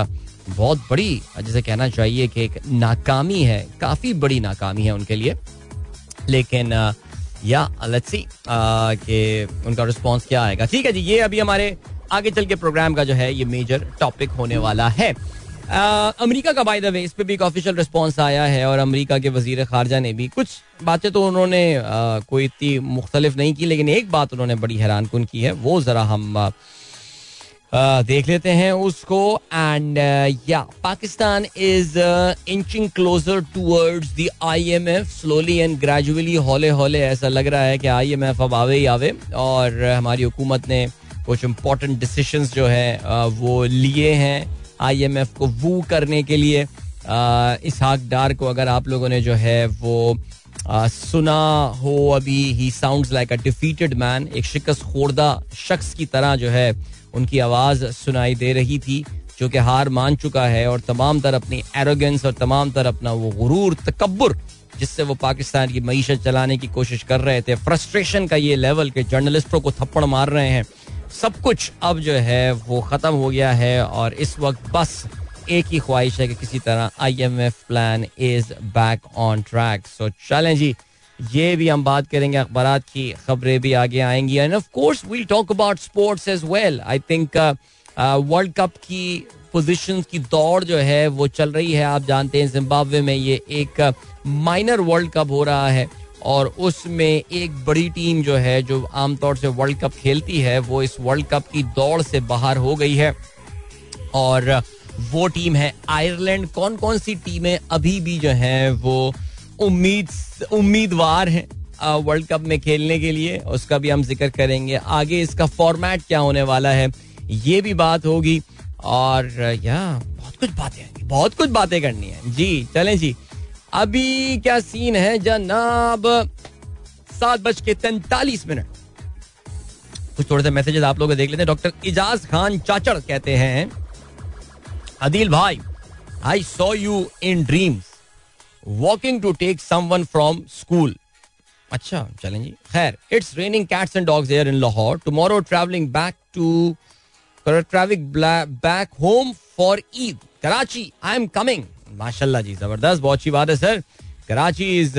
बहुत बड़ी, जैसे कहना चाहिए कि एक नाकामी है, काफ़ी बड़ी नाकामी है उनके लिए। लेकिन या लेट्स सी कि उनका रिस्पांस क्या आएगा। ठीक है जी, ये अभी हमारे आगे चल के प्रोग्राम का जो है, ये मेजर टॉपिक होने वाला है। अमेरिका का बाय द वे इस पे भी एक ऑफिशियल रिस्पांस आया है और अमेरिका के वज़ीर खारजा ने भी कुछ बातें तो उन्होंने कोई इतनी मुख्तलिफ़ नहीं की, लेकिन एक बात उन्होंने बड़ी हैरान कन की है, वो ज़रा हम देख लेते हैं उसको। And yeah, Pakistan is inching closer towards the IMF slowly and gradually हौले हौले, ऐसा लग रहा है कि आईएमएफ अब आवे ही आवे। और हमारी हुकूमत ने कुछ इम्पोर्टेंट डिसीशंस जो है वो लिए हैं। आईएमएफ को वू करने के लिए इसहाक डार को अगर आप लोगों ने जो है वो सुना हो अभी ही sounds like a defeated man एक शिकस्त खोर्दा शख्स की तरह जो है उनकी आवाज़ सुनाई दे रही थी, जो कि हार मान चुका है और तमाम तर अपनी एरोगेंस और तमाम तर अपना वो गुरूर तकबर जिससे वो पाकिस्तान की मीशत चलाने की कोशिश कर रहे थे। फ्रस्ट्रेशन का ये लेवल के जर्नलिस्टों को थप्पड़ मार रहे हैं। सब कुछ अब जो है वो ख़त्म हो गया है और इस वक्त बस एक ही ख्वाहिश है कि किसी तरह I M F plan is back on track so चलें जी, ये भी हम बात करेंगे अखबार की, खबरें भी आगे आएँगी। And of course we'll talk about sports as well I think world cup की पोजीशन की दौड़ जो है वो चल रही है। आप जानते हैं जिम्बाब्वे में ये एक माइनर वर्ल्ड कप हो रहा है। और उसमें एक बड़ी टीम जो है, जो आमतौर से वर्ल्ड कप खेलती है, वो इस वर्ल्ड कप की दौड़ से बाहर हो गई है। और वो टीम है आयरलैंड। कौन कौन सी टीमें अभी भी जो है, वो उम्मीद, उम्मीदवार हैं वर्ल्ड कप में खेलने के लिए? उसका भी हम ज़िक्र करेंगे। आगे इसका फॉर्मेट क्या होने वाला है, ये भी बात होगी। और, या, बहुत कुछ बातें बहुत कुछ बातें करनी है। जी, चलें जी। अभी क्या सीन है जनाब? सात बज के तैतालीस मिनट। कुछ थोड़े से मैसेजेस आप लोग देख लेते हैं। डॉक्टर इजाज खान चाचड़ कहते हैं, अदिल भाई I saw you in dreams walking to take someone from school अच्छा चलें जी। खैर it's raining cats and dogs here in Lahore tomorrow travelling back to travelling back home for Eid Karachi I am coming माशाल्लाह जी ज़बरदस्त बहुत अच्छी बात है sir. Karachi is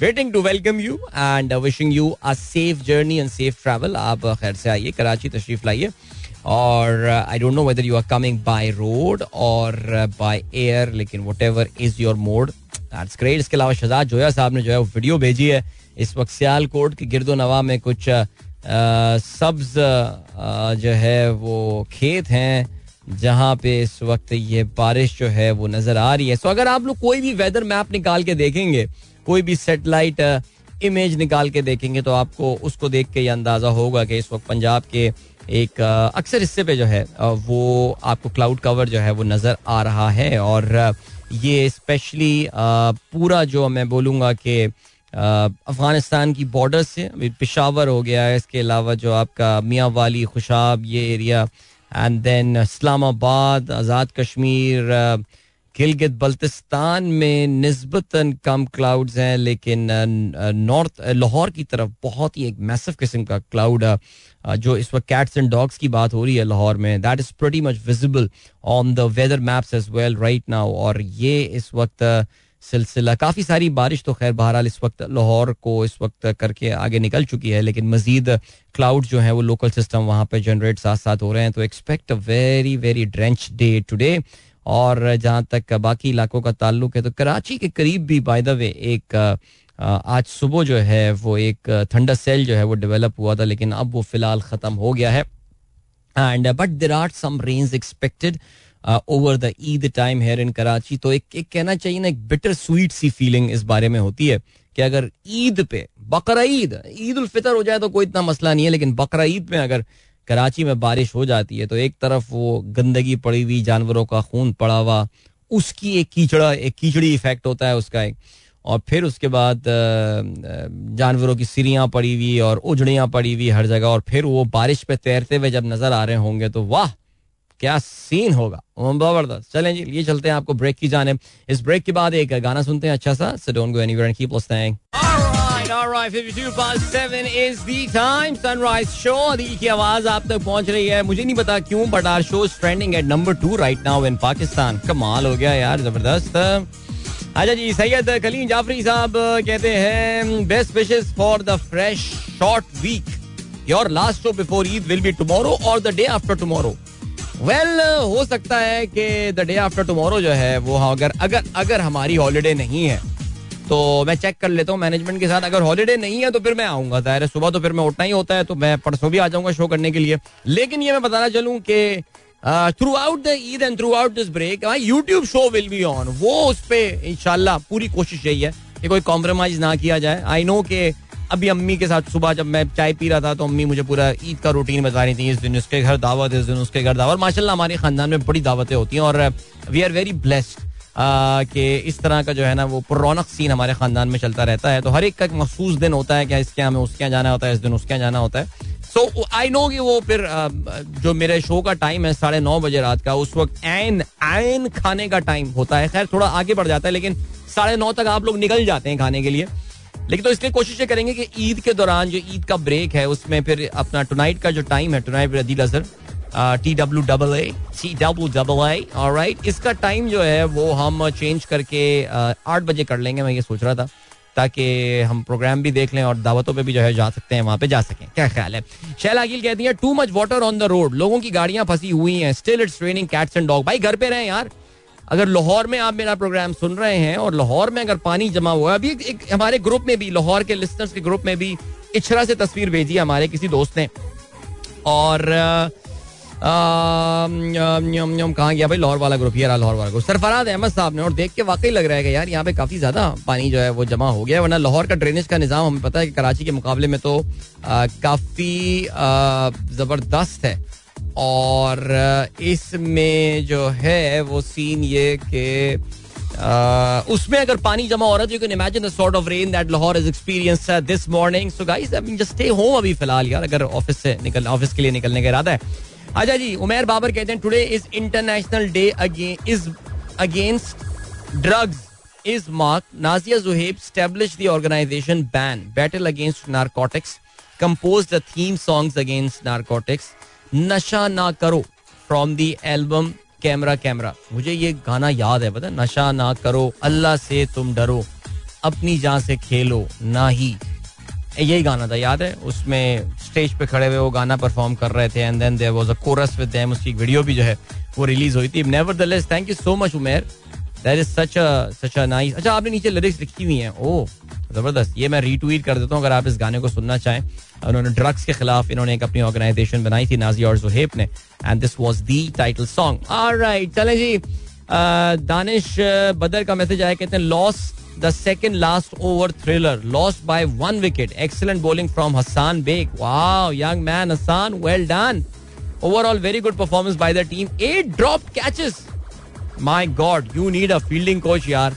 waiting to welcome you and wishing you a safe journey and safe travel आप uh, खैर से आइए कराची तशरीफ़ लाइए। और I don't know whether you are coming by road और बाय एयर लेकिन whatever is your mode that's great इसके अलावा शहजाद जोया साहब ने जो है वो वीडियो भेजी है। इस वक्त सियालकोट के गिरदो नवा में कुछ uh, सब्ज uh, जो है वो खेत हैं। जहाँ पे इस वक्त ये बारिश जो है वो नज़र आ रही है। सो अगर आप लोग कोई भी वेदर मैप निकाल के देखेंगे, कोई भी सेटेलाइट इमेज निकाल के देखेंगे तो आपको उसको देख के ये अंदाज़ा होगा कि इस वक्त पंजाब के एक अक्सर हिस्से पे जो है वो आपको क्लाउड कवर जो है वो नज़र आ रहा है। और ये स्पेशली पूरा जो मैं बोलूँगा कि अफ़गानिस्तान की बॉर्डर से पिशावर हो गया है, इसके अलावा जो आपका मियाँ वाली, खुशाब, ये area and then Islamabad Azad Kashmir Gilgit Baltistan में नस्बता कम क्लाउड्स हैं, लेकिन नॉर्थ लाहौर की तरफ़ बहुत ही एक मैसिव किस्म का क्लाउड जो इस वक्त कैट्स एंड डॉग्स की बात हो रही है लाहौर में. That is pretty much visible on the weather maps as well right now और ये इस वक्त सिलसिला। काफ़ी सारी बारिश तो खैर बहरहाल इस वक्त लाहौर को इस वक्त करके आगे निकल चुकी है, लेकिन मजीद क्लाउड जो है वो लोकल सिस्टम वहाँ पर जनरेट साथ साथ हो रहे हैं तो expect a very very drench day today और जहाँ तक बाकी इलाकों का ताल्लुक है तो कराची के करीब भी बाय द वे एक आज सुबह जो है वो एक ठंडा सेल जो है वो डेवलप हुआ था, लेकिन अब वो फ़िलहाल ख़त्म हो गया है। And but there are some rains expected over the Eid time here in Karachi तो एक, एक कहना चाहिए ना एक बिटर स्वीट सी फीलिंग इस बारे में होती है कि अगर ईद पे बकरा ईद ईद उल फितर हो जाए तो कोई इतना मसला नहीं है लेकिन बकरा ईद में अगर कराची में बारिश हो जाती है तो एक तरफ़ वो गंदगी पड़ी हुई जानवरों का खून पड़ा हुआ उसकी एक कीचड़ा एक कीचड़ी इफ़ेक्ट होता है उसका एक। और फिर उसके बाद जानवरों की सिरियाँ पड़ी हुई और उजड़ियाँ पड़ी हुई हर जगह और फिर वो बारिश पे तैरते हुए जब नज़र आ रहे होंगे तो वाह! क्या सीन होगा? ज़बरदस्त चलें जी ये चलते हैं आपको ब्रेक की जाने। इस ब्रेक के बाद एक गाना सुनते हैं अच्छा सा। So don't go anywhere and keep listening all right, 52 past 7 is the time. Sunrise show. दिल की आवाज़ आप तक पहुँच रही मुझे नहीं पता क्यों but our show trending at number two right now in Pakistan कमाल हो गया यार ज़बरदस्त। अच्छा जी सैयद कलीम जाफरी साहब कहते हैं best wishes for the fresh short week your last show before Eid will be tomorrow और the day after tomorrow well हो सकता है कि द डे आफ्टर टुमारो जो है वो हाँ, अगर अगर अगर हमारी हॉलीडे नहीं है तो मैं चेक कर लेता हूँ मैनेजमेंट के साथ। अगर हॉलीडे नहीं है तो फिर मैं आऊँगा। ज़ाहिर सुबह तो फिर मैं उठना ही होता है तो मैं परसों भी आ जाऊँगा शो करने के लिए। लेकिन ये मैं बताना चलूँ कि throughout the Eid and throughout this break YouTube show will be on वो उस पर इंशाल्लाह पूरी कोशिश यही है कि कोई कॉम्प्रोमाइज ना किया जाए। आई नो के अभी अम्मी के साथ सुबह जब मैं चाय पी रहा था तो अम्मी मुझे पूरा ईद का रूटीन बता रही थी इस दिन, उसके घर दावत, इस दिन उसके घर दावत। माशाल्लाह हमारे खानदान में बड़ी दावतें होती हैं और वी आर वेरी ब्लेस्ड कि इस तरह का जो है ना, वो रौनक सीन हमारे खानदान में चलता रहता है। तो हर एक का एक मखसूस दिन होता है क्या इसके यहाँ में उसके यहाँ जाना होता है, इस दिन उसके यहाँ जाना होता है। सो आई नो कि वो फिर जो मेरे शो का टाइम है, साढ़े नौ बजे रात का, उस वक्त एन एन खाने का टाइम होता है। खैर, थोड़ा आगे बढ़ जाता है, लेकिन साढ़े नौ तक आप लोग निकल जाते हैं खाने के लिए। लेकिन तो इसलिए कोशिश ये करेंगे कि ईद के दौरान जो ईद का ब्रेक है, उसमें फिर अपना टुनाइट का जो टाइम है tonight Adeel Azhar T W double A T W double I और राइट इसका टाइम जो है, वो हम चेंज करके आठ बजे कर लेंगे, मैं ये सोच रहा था, ताकि हम प्रोग्राम भी देख लें और दावतों पे भी जो है जा सकते हैं, वहाँ पे जा सकें। क्या ख्याल है? शैला अकील कहती है too much water on the road लोगों की गाड़ियाँ फंसी हुई हैं। Still it's raining cats and dog भाई, घर पे रहें यार। अगर लाहौर में आप मेरा प्रोग्राम सुन रहे हैं और लाहौर में अगर पानी जमा हुआ है, अभी एक हमारे ग्रुप में भी, लाहौर के लिस्टर्स के ग्रुप में भी इछरा से तस्वीर भेजी हमारे किसी दोस्त ने। और कहा गया भाई? लाहौर वाला ग्रुप, ये रहा लाहौर वाला ग्रुप। सरफराज अहमद साहब ने, और देख के वाकई लग रहा है कि यार यहाँ पे काफ़ी ज़्यादा पानी जो है वो जमा हो गया वरना लाहौर का ड्रेनेज का निज़ाम, हमें पता है कि कराची के मुकाबले में तो काफ़ी ज़बरदस्त है। और इसमें जो है वो सीन ये कि उसमें अगर पानी जमा हो रहा है तो you can imagine the sort of rain that Lahore is experience this morning so guys I mean just stay home अभी फ़िलहाल यार अगर ऑफ़िस से निकल ऑफ़िस के लिए निकलने का इरादा है अच्छा जी उमेर बाबर कहते हैं today is international day is against drugs is marked. Nazia Zuhaib established the organization BAN, Battle Against Narcotics, composed the theme songs against narcotics, नशा ना करो from the album camera camera मुझे ये गाना याद है, पता नशा ना करो, अल्लाह से तुम डरो, अपनी जान से खेलो, ना ही। यही गाना था, याद है? उसमें स्टेज पे खड़े हुए वो गाना परफॉर्म कर रहे थे and then there was a chorus with them उसकी वीडियो भी जो है, वो रिलीज़ हुई थी। Nevertheless thank you so much Umer that is such such a nice अच्छा आपने नीचे लिरिक्स लिखी हुई हैं। ओ ज़बरदस्त। ये मैं रीट्वीट कर देता हूँ, अगर आप इस गाने को सुनना चाहें। उन्होंने ड्रग्स के खिलाफ इन्होंने एक अपनी ऑर्गेनाइजेशन बनाई थी नाजी और जुहेब ने। And this was the title song alright चलें जी। दानिश बदर का मैसेज आया, कहते हैं loss the second last over thriller lost by one wicket excellent bowling from Hasan Baig wow young man Hasan well done overall very good performance by the team eight drop catches my god you need a fielding coach यार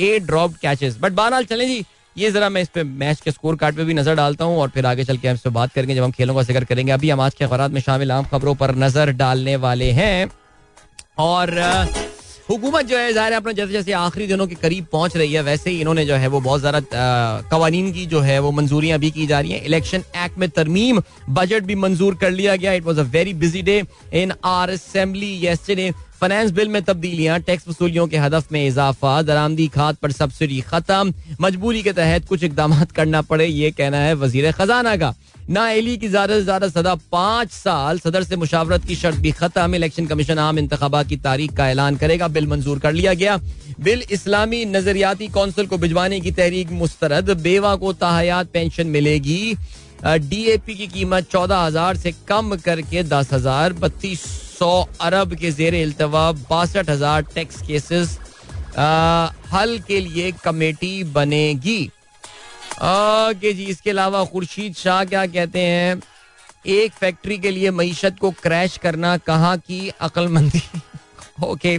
eight drop catches but बहरहाल चले जी। ये जरा मैं इस पे match के score card पे भी नज़र डालता हूँ और फिर आगे चल के हम इस पर बात करेंगे जब हम खेलों का ज़िक्र करेंगे। अभी हम आज के अखबार में शामिल आम खबरों पर नज़र डालने वाले हैं। और हुकूमत जो है, ज़ाहिर है, अपने जैसे जैसे आखिरी दिनों के करीब पहुँच रही है, वैसे ही इन्होंने जो है, वो बहुत ज़्यादा कवानीन की जो है, वो मंजूरियाँ भी की जा रही हैं। इलेक्शन एक्ट में तरमीम बजट भी मंजूर कर लिया गया। It was a very busy day in our assembly finance bill में तब्दीलियाँ टैक्स वसूलियों के हदफ में इजाफा, दरामदी खाद पर सब्सिडी खत्म। मजबूरी के तहत कुछ इकदाम करना पड़े, ये कहना है वज़ीर खजाना का। नाएली की ज़्यादा से ज़्यादा सदा पाँच साल सदर से मुशावरत की शर्त भी खत्म। इलेक्शन कमीशन आम इंतबात की तारीख का ऐलान करेगा। बिल मंजूर कर लिया गया। बिल इस्लामी नजरियाती कौंसिल को भिजवाने की तहरीक मुस्तरद। बेवा को ताहयात पेंशन मिलेगी। डी ए पी की कीमत चौदह हज़ार से कम करके दस हज़ार बत्तीस सौ अरब के जेर अल्तवा बासठ हज़ार टैक्स केसेस हल के लिए कमेटी बनेगी। ओके जी, इसके अलावा खुर्शीद शाह क्या कहते हैं? एक फैक्ट्री के लिए मीशत को क्रैश करना, कहाँ की अक्लमंदी। ओके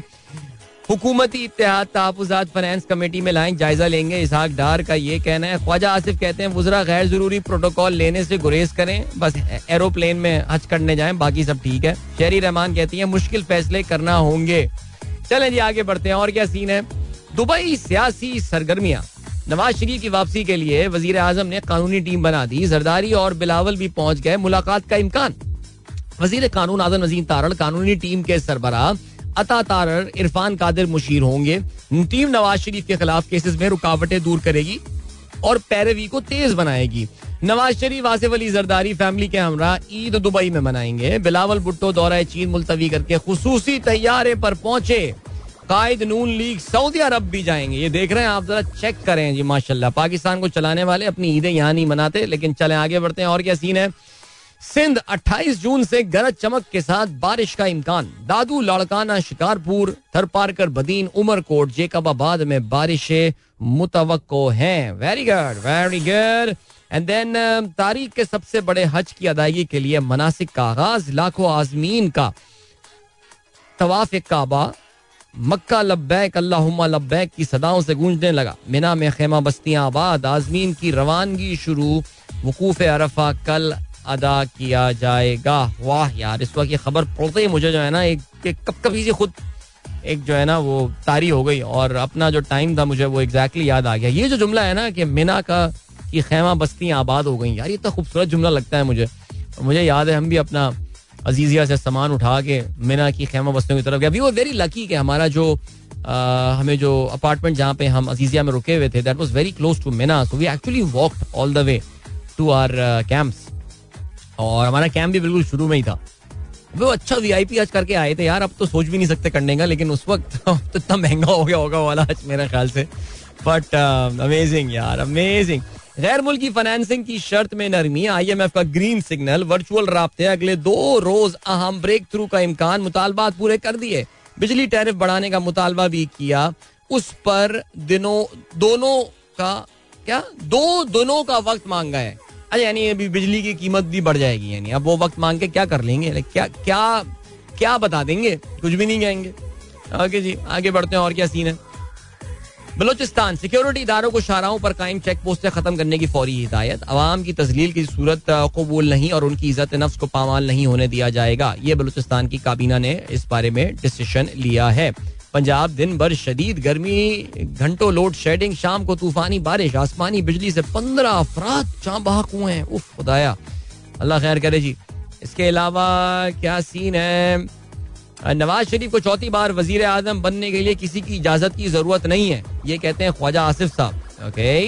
हुकूमती इतिहाद तहफात फाइनेंस कमेटी में लाएँ जायजा लेंगे। इसहाक डार का ये कहना है, ख्वाजा आसिफ कहते हैं, वजरा गैर ज़रूरी प्रोटोकॉल लेने से गुरेज करें, बस एरोप्लेन में हज करने जाएँ, बाकी सब ठीक है। शहरी रहमान कहती है, मुश्किल फैसले करना होंगे। चलें जी, आगे बढ़ते हैं, और क्या सीन है? दुबई सियासी सरगर्मियाँ। नवाज़ शरीफ की वापसी के लिए वज़ीर आज़म ने कानूनी टीम बना दी। जरदारी और बिलावल भी पहुँच गए, मुलाकात का इम्कान। वज़ीर कानून आज़म नजीम तारण कानूनी टीम के सरबराह अता तारर, इरफान कादिर मुशीर होंगे। टीम नवाज़ शरीफ के खिलाफ केसेस में रुकावटें दूर करेगी और पैरवी को तेज बनाएगी। नवाज़ शरीफ, आसिफ अली जरदारी फैमिली के हमरा ईद दुबई में मनाएँगे। बिलावल भुट्टो, दौरा चीन मुलतवी करके खसूसी तैयारे पर पहुँचे। कायद नून लीग सऊदी अरब भी जाएँगे। ये देख रहे हैं आप, जरा चेक करें जी, माशाल्लाह। पाकिस्तान को चलाने वाले अपनी ईदें यहाँ नहीं मनाते, लेकिन चले, आगे बढ़ते हैं। और क्या सीन है? सिंध 28 जून से गरज चमक के साथ बारिश का इम्कान। दादू लाड़काना शिकारपुर, थरपारकर बदीन, उमरकोट, जेकबाबाद में बारिशें मुतवक्को हैं। Very good very good and then तारीख के सबसे बड़े हज की अदायगी के लिए मनासिक का आगाज़, लाखों आजमीन का। तवाफ काबा, मक्का लब्बैक, अल्लाहुम्मा लब्बैक की सदाओं से गूंजने लगा। मिना में खेमा बस्तियाँ आबाद, आजमीन की रवानगी शुरू, वकूफ अरफा कल अदा किया जाएगा। वाह यार इस वक्त ये खबर पढ़ते ही मुझे जो है ना एक, एक कब कभी से खुद एक जो है ना वो तारी हो गई और अपना जो टाइम था मुझे वो एग्जैक्टली याद आ गया। ये जो जुमला है ना कि मिना का की खेमा बस्तियाँ आबाद हो गई। यार ये इतना खूबसूरत जुमला लगता है मुझे। मुझे याद है हम भी अपना अजीजिया से सामान उठा के मिना की खेमा बस्तियों की तरफ़ गया वी वो वेरी लकी कि हमारा जो आ, हमें जो अपार्टमेंट जहाँ पे हम अजीजिया में रुके हुए थे that was very close to Mina. So we actually walked all the way to our camps और हमारा कैंप भी बिल्कुल शुरू में ही था। वो अच्छा वी आई पी आज करके आए थे यार, अब तो सोच भी नहीं सकते करने का, लेकिन उस वक्त तो इतना महँगा हो गया होगा वाला आज मेरे ख्याल से। बट अमेजिंग यार अमेजिंग गैर मुल्की फाइनेंसिंग की शर्त में नरमी आईएमएफ का ग्रीन सिग्नल वर्चुअल रबते अगले दो रोज अहम ब्रेक थ्रू का इम्कान, मुतालबात पूरे कर दिए। बिजली टैरिफ बढ़ाने का मुतालबा भी किया। उस पर दिनों, दोनों का, क्या? दो दिनों का वक्त मांगा है। अच्छा यानी अभी बिजली की कीमत भी बढ़ जाएगी, यानी। अब वो वक्त मांग के क्या कर लेंगे? क्या क्या क्या बता देंगे? कुछ भी नहीं कहेंगे। ओके जी, आगे बढ़ते हैं, और क्या सीन है? बलोचिस्तान सिक्योरिटी इदारों को शाहराओं पर कायम चेक पोस्ट खत्म करने की फौरी हिदायत। अवाम की तजलील की सूरत कबूल नहीं और उनकी इज़्ज़त नफ्स को पामाल नहीं होने दिया जाएगा। ये बलोचिस्तान की काबीना ने इस बारे में डिसीशन लिया है। पंजाब दिन भर शदीद गर्मी, घंटों लोड शेडिंग शाम को तूफानी बारिश, आसमानी बिजली से पंद्रह अफराद बहक हुए हैं। उफ, खुदाया। अल्लाह खैर करे जी। इसके अलावा क्या सीन है? नवाज़ शरीफ को चौथी बार वज़ीर आज़म बनने के लिए किसी की इजाज़त की ज़रूरत नहीं है। ये कहते हैं ख्वाजा आसिफ साहब। ओके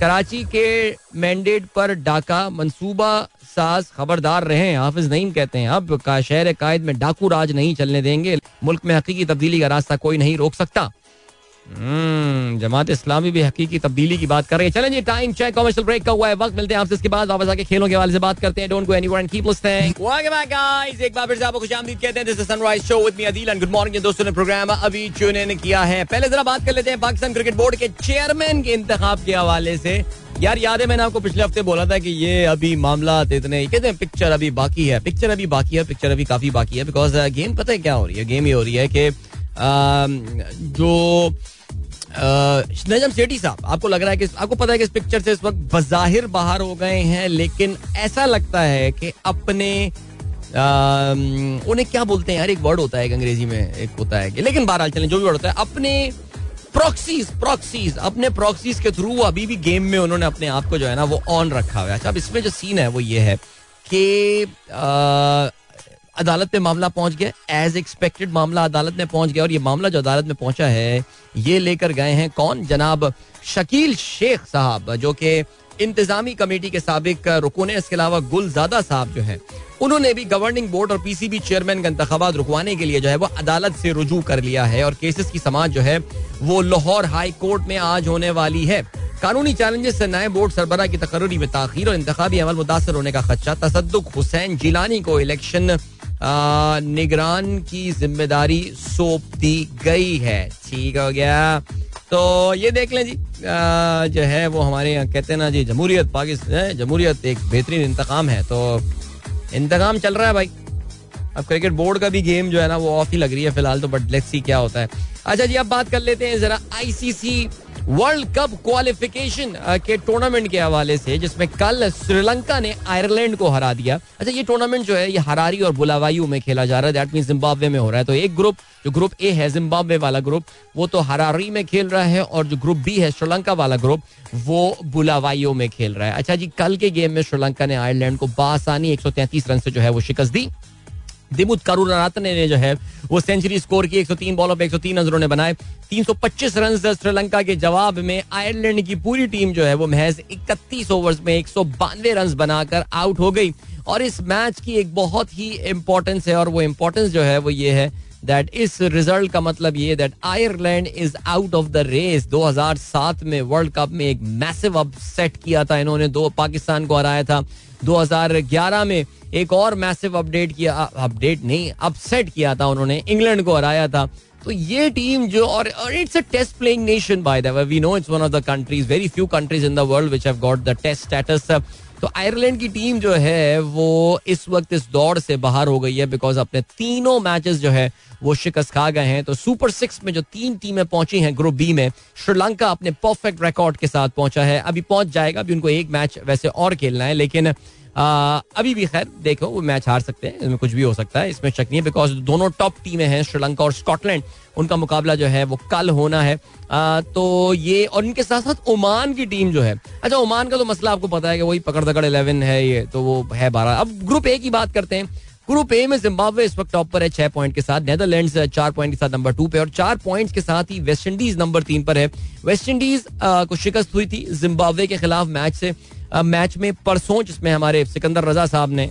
कराची के मैंडेट पर डाका, मंसूबा साज खबरदार रहे, हाफिज नईम कहते हैं, अब का शहर कायद में डाकू राज नहीं चलने देंगे, मुल्क में हकीकी तब्दीली का रास्ता कोई नहीं रोक सकता। जमात इस्लामी भी हकीकी तब्दीली की बात कर रही है। चलें जी टाइम चेक कमर्शियल ब्रेक का हुआ है वक्त मिलते हैं आपसे इसके बाद। वापस आके खेलों के हवाले से बात करते हैं। Don't go anywhere and keep listening welcome back guys एक बार फिर से आपको खुशामदीद कहते हैं this is sunrise show with me Adeel and good morning दोस्तों ने प्रोग्राम अभी चुने ने किया है। पहले जरा बात कर लेते हैं पाकिस्तान क्रिकेट बोर्ड के चेयरमैन के इंतखाब के हवाले से। यार याद है मैंने आपको पिछले हफ़्ते बोला था कि ये अभी मामला इतने कहते हैं पिक्चर अभी बाकी है पिक्चर अभी बाकी है पिक्चर अभी काफ़ी बाकी है बिकॉज़ गेम uh, पता है क्या हो रही है? गेम ये हो रही है कि जो नजम सेठी साहब, आपको लग रहा है कि आपको पता है कि इस पिक्चर से इस वक्त बजाहिर बाहर हो गए हैं, लेकिन ऐसा लगता है कि अपने उन्हें क्या बोलते हैं? यार एक वर्ड होता है अंग्रेज़ी में, एक होता है कि, लेकिन बहरहाल चलें, जो भी वर्ड होता है, अपने प्रॉक्सीज प्रॉक्सीज अपने प्रॉक्सीज के थ्रू अभी भी गेम में उन्होंने अपने आप को जो है ना, वो ऑन रखा हुआ है। अच्छा अब इसमें जो सीन है, वो ये है कि अदालत में मामला पहुँच गया। एज एक्सपेक्टेड मामला अदालत में पहुँच गया और ये मामला जो अदालत में पहुँचा है, ये लेकर गए हैं कौन? जनाब शकील शेख साहब, जो कि इंतजामी कमेटी के सबक रुकून इसके अलावा गुलजादा साहब जो है, उन्होंने भी गवर्निंग बोर्ड और पीसीबी चेयरमैन का इंतबात रुकवाने के लिए जो है, वो अदालत से रुजू कर लिया है और केसेस की समाज जो है, वो लाहौर हाई कोर्ट में आज होने वाली है। कानूनी चैलेंजेस से नए बोर्ड सरबरा की तकर्री में ताखिर और इंतबी अमल मुतासर होने का खदशा। तसदुक हुसैन जिलानी को इलेक्शन निगरान की ज़िम्मेदारी सौंप दी गई है। ठीक हो गया। तो ये देख लें जी जो है वो हमारे यहाँ कहते हैं ना जी, जमहूरियत पाकिस्तान जमहूरियत एक बेहतरीन इंतकाम है। तो इंतकाम चल रहा है भाई। अब क्रिकेट बोर्ड का भी गेम जो है ना वो ऑफ़ ही लग रही है फ़िलहाल तो बट लेट्स सी क्या होता है। अच्छा जी, अब बात कर लेते हैं जरा आईसीसी वर्ल्ड कप क्वालिफिकेशन के टूर्नामेंट के हवाले से, जिसमें कल श्रीलंका ने आयरलैंड को हरा दिया। अच्छा ये टूर्नामेंट जो है, ये हरारी और बुलावायु में खेला जा रहा है। दैट मीन जिम्बाब्वे में हो रहा है। तो एक ग्रुप जो ग्रुप ए है जिम्बाब्वे वाला ग्रुप वो तो हरारी में खेल रहा है और जो ग्रुप बी है, श्रीलंका वाला ग्रुप वो बुलावाइयो में खेल रहा है। अच्छा जी, कल के गेम में श्रीलंका ने आयरलैंड को बासानी एक सौ तैंतीस रन से जो है, वो शिकस्त दी। दिमुत करुणारत्ने ने जो है, वो सेंचुरी स्कोर की 103 बॉलों पे 103 रन उन्होंने बनाए। 325 रन श्रीलंका के जवाब में आयरलैंड की पूरी टीम जो है, वो महज 31 ओवर्स में एक रन बनाकर आउट हो गई। और इस मैच की एक बहुत ही इंपॉर्टेंस है और वो इंपॉर्टेंस जो है, वो ये है दैट इस रिज़ल्ट का मतलब ये that Ireland is out of the race 2007 में वर्ल्ड कप में एक मैसिव अपसेट किया था इन्होंने, दो पाकिस्तान को हराया था। 2011 में एक और मैसिव अपडेट किया अपडेट नहीं अपसेट किया था उन्होंने, इंग्लैंड को हराया था। तो ये टीम जो, और it's a test playing nation by the way no it's one of the countries very few countries in the world which have got the test status तो आयरलैंड की टीम जो है, वो इस वक्त इस दौड़ से बाहर हो गई है बिकॉज़ अपने तीनों मैचेस जो है, वो शिकस्त खा गए हैं। तो सुपर सिक्स में जो तीन टीमें पहुँची हैं ग्रुप बी में, श्रीलंका अपने परफेक्ट रिकॉर्ड के साथ पहुँचा है। अभी पहुँच जाएगा, अभी उनको एक मैच वैसे और खेलना है, लेकिन अभी भी खैर देखो वो मैच हार सकते हैं इसमें कुछ भी हो सकता है इसमें शक नहीं है बिकॉज़ दोनों टॉप टीमें हैं श्रीलंका और स्कॉटलैंड उनका मुकाबला जो है वो कल होना है। आ, तो ये और इनके साथ साथ ओमान की टीम जो है। अच्छा ओमान का तो मसला आपको पता है कि वही पकड़ दकड़ इलेवन है ये तो वो है बारह। अब ग्रुप ए की बात करते हैं। ग्रुप ए में जिम्बाब्वे इस वक्त टॉप पर है छह पॉइंट के साथ। नेदरलैंड्स चार पॉइंट के साथ नंबर टू पे और चार पॉइंट्स के साथ ही वेस्ट इंडीज नंबर तीन पर है। वेस्ट इंडीज को शिकस्त हुई थी जिम्बाब्वे के खिलाफ मैच से। मैच में परसों जिसमें हमारे सिकंदर रजा साहब ने,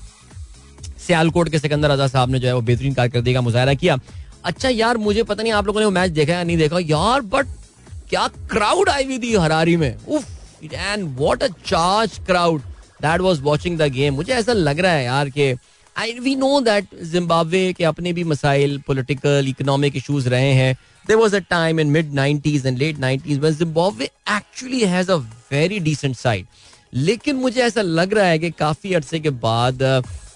सियालकोट के सिकंदर रजा साहब ने जो है वो बेहतरीन कारकर्दगी का मुजाहरा किया। अच्छा यार, मुझे पता नहीं आप लोगों ने वो मैच देखा या नहीं देखा। यार बट क्या क्राउड आई हुई थी हरारी में? उफ and what a charge crowd that was watching the game मुझे ऐसा लग रहा है यार कि I we know that Zimbabwe के अपने भी मसाइल पोलिटिकल इकोनॉमिक इशूज रहे हैं। There was a time in mid nineties and late nineties Zimbabwe actually has a very decent side लेकिन मुझे ऐसा लग रहा है कि काफ़ी अरसे के बाद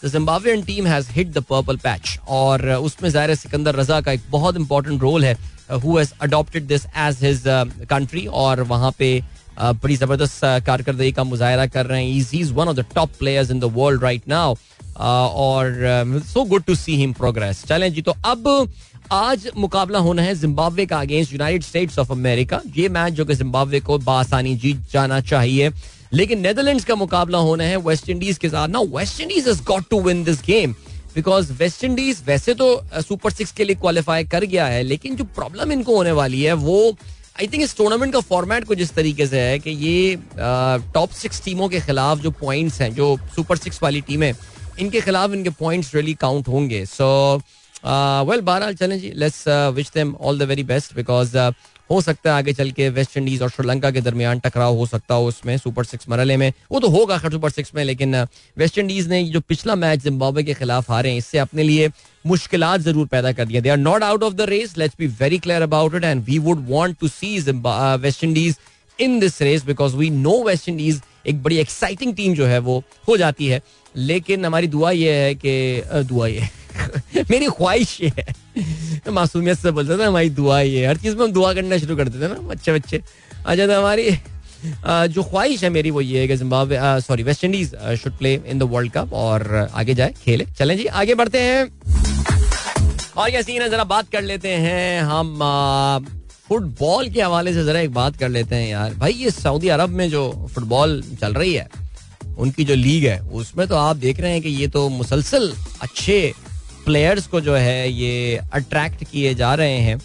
Zimbabwean team has hit the purple patch और उसमें ज़ाहिर सिकंदर रजा का एक बहुत इंपॉर्टेंट रोल है who has adopted this as his country और वहाँ पे बड़ी ज़बरदस्त कारकर्दगी का मुजाहरा कर रहे हैं। Is is one of the top players in the world right now और so good to see him progress चलें जी तो अब आज मुकाबला होना है जिम्बाब्वे का against United States of America ये मैच जो कि जिम्बाब्वे को बासानी जीत जाना चाहिए। लेकिन नेदरलैंड्स का मुकाबला होना है वेस्ट इंडीज के साथ। ना West Indies has got to win this game because West Indies वैसे तो सुपर सिक्स के लिए क्वालिफाई कर गया है, लेकिन जो प्रॉब्लम इनको होने वाली है, वो आई थिंक इस टूर्नामेंट का फॉर्मेट कुछ इस तरीके से है कि ये टॉप सिक्स टीमों के खिलाफ जो पॉइंट्स हैं, जो सुपर सिक्स वाली टीमें इनके खिलाफ इनके पॉइंट्स रियली काउंट होंगे। सो वेल बहरहाल चलें जी let's wish them all the very best because हो सकता है आगे चल के वेस्ट इंडीज और श्रीलंका के दरमियान टकराव हो सकता हो उसमें सुपर सिक्स मरहले में। वो तो होगा खैर सुपर सिक्स में, लेकिन वेस्ट इंडीज ने जो पिछला मैच जिम्बाब्वे के खिलाफ हारे हैं इससे अपने लिए मुश्किल ज़रूर पैदा कर दिया। They are not out of the race let's be very clear about it and we would want to see West Indies in this race because we know West Indies एक बड़ी एक्साइटिंग टीम जो है वो हो जाती है। लेकिन हमारी दुआ ये है कि दुआ ये मेरी ख्वाहिश ये है। मासूमियत से बोलते थे, हमारी दुआ ये हर चीज़ में हम दुआ करना शुरू कर देते ना, बच्चे बच्चे। अच्छा तो हमारी जो ख्वाहिश है मेरी वो ये है कि Zimbabwe sorry West Indies should play in the world cup और आगे जाए, खेले। चलें जी, आगे बढ़ते हैं। और क्या सीन है? जरा बात कर लेते हैं। हम फुटबॉल के हवाले से जरा एक बात कर लेते हैं यार। भाई, ये सऊदी अरब में जो फुटबॉल चल रही है, उनकी जो लीग है, उसमें तो आप देख रहे हैं कि ये तो मुसलसल अच्छे प्लेयर्स को जो है ये अट्रैक्ट किए जा रहे हैं।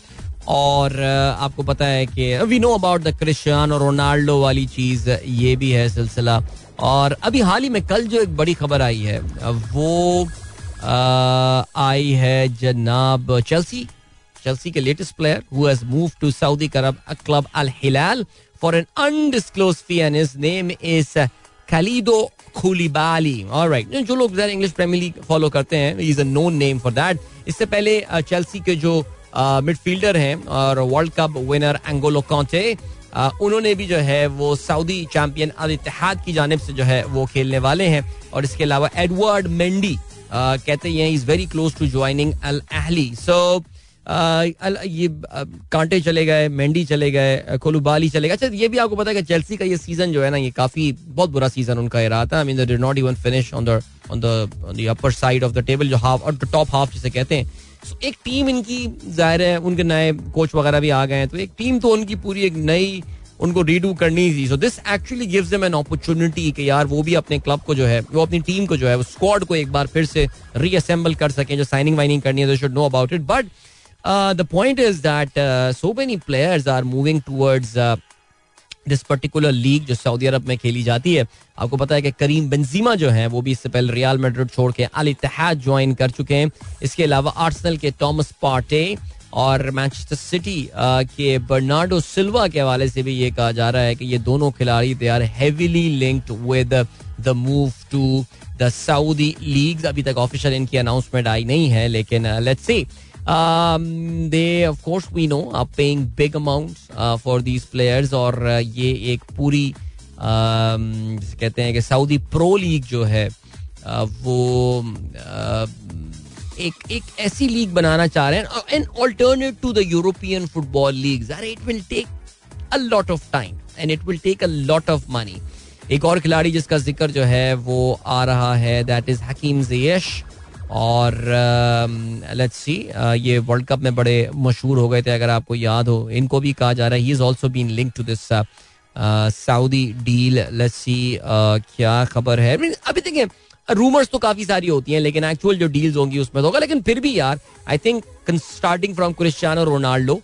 और आपको पता है कि we know about the Cristiano और रोनाल्डो वाली चीज़, ये भी है सिलसिला। और अभी हाल ही में कल जो एक बड़ी खबर आई है, वो आई है जनाब चेल्सी चेल्सी के latest player who has move to Saudi Arab club Al Hilal for an undisclosed fee and his name is Kalidou Koulibaly alright जो लोग इंग्लिश प्रीमियर लीग फॉलो करते हैं is a known name for that इससे पहले Chelsea के जो midfielder हैं और world cup winner N'Golo Kante उन्होंने भी जो है वो सऊदी चैंपियन अल इतिहाद की जानब से जो है वो खेलने वाले हैं। और इसके अलावा एडवर्ड मेंडी कहते हैं is very close to joining Al Ahli so ये कांटे चले गए मेंडी चले गए कोलुबाली चले गए। अच्छा ये भी आपको पता है कि चेल्सी का ये सीज़न जो है ना ये काफ़ी बहुत बुरा सीज़न उनका रहा था। I mean they not even finish on the on the upper side of the table जो हाफ़ और टॉप हाफ़ जिसे कहते हैं। So, एक टीम इनकी ज़ाहिर है उनके नए कोच वगैरह भी आ गए हैं। तो एक टीम तो उनकी पूरी एक नई उनको रीडू करनी थी। So this actually gives them an opportunity कि यार वो भी अपने क्लब को जो है वो अपनी टीम को जो है वो स्क्वाड को एक बार फिर से रीअसेंबल कर सकें जो साइनिंग वाइनिंग करनी है they should know about it but the point is that so many players are moving towards this particular league जो सऊदी अरब में खेली जाती है। आपको पता है कि करीम बेंजीमा जो है, वो भी इससे पहले रियाल मेड्रिड छोड़ के अल इत्तेहाद ज्वाइन कर चुके हैं। इसके अलावा आर्सनल के टॉमस पार्टे और मैनचेस्टर सिटी के बर्नाडो सिल्वा के हवाले से भी ये कहा जा रहा है कि ये दोनों खिलाड़ी they are heavily linked with the move to the Saudi league अभी तक ऑफिशियल इनकी अनाउंसमेंट आई नहीं है, लेकिन let's see they of course we know are paying big amounts for these players और ये एक पूरी जिसे कहते हैं कि सऊदी प्रो लीग जो है वो एक एक ऐसी लीग बनाना चाह रहे हैं an alternate to the European football league it will take a lot of time and it will take a lot of money एक और खिलाड़ी जिसका ज़िक्र जो है, वो आ रहा है दैट इज़ हकीम जयश और लेट्स सी ये वर्ल्ड कप में बड़े मशहूर हो गए थे, अगर आपको याद हो। इनको भी कहा जा रहा है। He is also been link to this Saudi deal let's see क्या खबर है। अभी देखिए रूमर्स तो काफ़ी सारी होती हैं, लेकिन एक्चुअल जो डील्स होंगी उसमें तो होगा। लेकिन फिर भी यार I think starting from Cristiano Ronaldo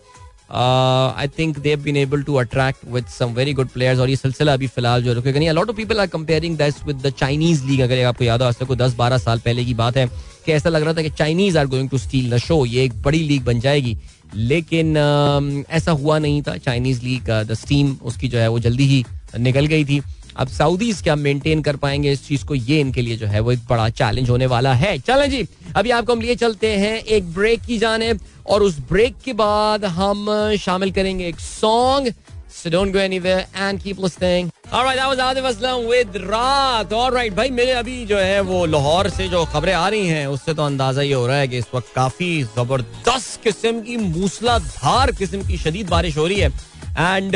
I think they been able to attract with some very good players और ये सिलसिला अभी फ़िलहाल जो रुकेगा नहीं। Lot of people are comparing that with the Chinese league अगर आपको याद हो आज तक दस बारह साल पहले की बात है कि ऐसा लग रहा था कि Chinese are going to steal the show ये एक बड़ी लीग बन जाएगी। लेकिन uh, ऐसा हुआ नहीं था। चाइनीज़ लीग द स्टीम उसकी जो है वो जल्दी ही निकल गई थी। अब सऊदीज क्या मेंटेन कर पाएँगे इस चीज़ को ये इनके लिए जो है वो एक बड़ा चैलेंज होने वाला है चलें जी अभी आपको हम लिए चलते हैं एक ब्रेक की जाने और उस ब्रेक के बाद हम शामिल करेंगे एक song So don't go anywhere and keep listening. All right, that was Adif Aslam with Raat. All right, भाई मेरे अभी जो है वो लाहौर से जो खबरें आ रही हैं उससे तो अंदाज़ा ये हो रहा है कि इस वक्त काफ़ी ज़बरदस्त किस्म की मूसलाधार किस्म की शदीद बारिश हो रही है and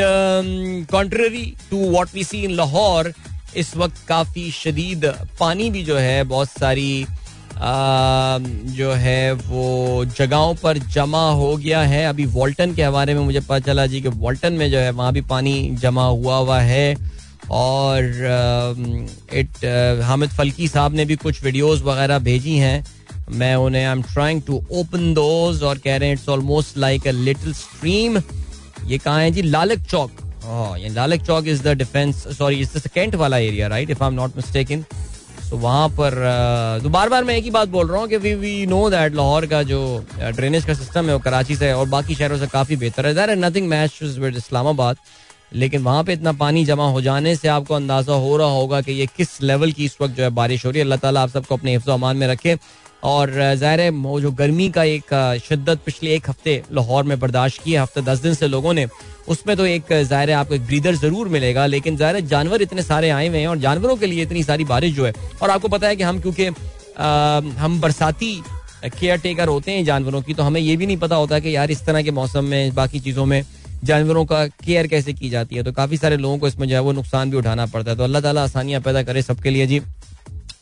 contrary to what we see in Lahore इस वक्त काफ़ी शदीद पानी भी जो है बहुत सारी uh, जो है वो जगहों पर जमा हो गया है। अभी वॉल्टन के हवाले में मुझे पता चला जी कि वॉल्टन में जो है वहाँ भी पानी जमा हुआ हुआ है। और इट uh, हामिद फलकी साहब ने भी कुछ वीडियोस वगैरह भेजी हैं। मैं उन्हें I am trying to open those और कह रहे हैं it's almost like a little stream ये कहा है जी? लालक चौक। ये Lalak Chowk is the defence sorry is the cantt वाला area right if I am not mistaken तो वहाँ पर तो बार बार मैं एक ही बात बोल रहा हूँ कि we we know that Lahore का जो ड्रेनेज का सिस्टम है वो कराची से और बाकी शहरों से काफ़ी बेहतर है। That nothing match with Islamabad लेकिन वहाँ पे इतना पानी जमा हो जाने से आपको अंदाज़ा हो रहा होगा कि ये किस लेवल की इस वक्त जो है बारिश हो रही है। अल्लाह ताला आप सबको अपने हिफ्ज़ अमान में रखे। और ज़ाहिर है वो जो गर्मी का एक शिद्दत पिछले एक हफ़्ते लाहौर में बर्दाश्त की है, हफ़्ते दस दिन से लोगों ने, उसमें तो एक, ज़ाहिर है, आपको एक ब्रीदर ज़रूर मिलेगा, लेकिन ज़ाहिर है, जानवर इतने सारे आए हुए हैं और जानवरों के लिए इतनी सारी बारिश जो है, और आपको पता है कि हम, क्योंकि हम बरसाती केयर टेकर होते हैं जानवरों की तो हमें ये भी नहीं पता होता कि यार इस तरह के मौसम में, बाकी चीज़ों में जानवरों का केयर कैसे की जाती है तो काफ़ी सारे लोगों को इसमें जो है वो नुकसान भी उठाना पड़ता है तो अल्लाह ताला आसानियाँ पैदा करे सबके लिए जी।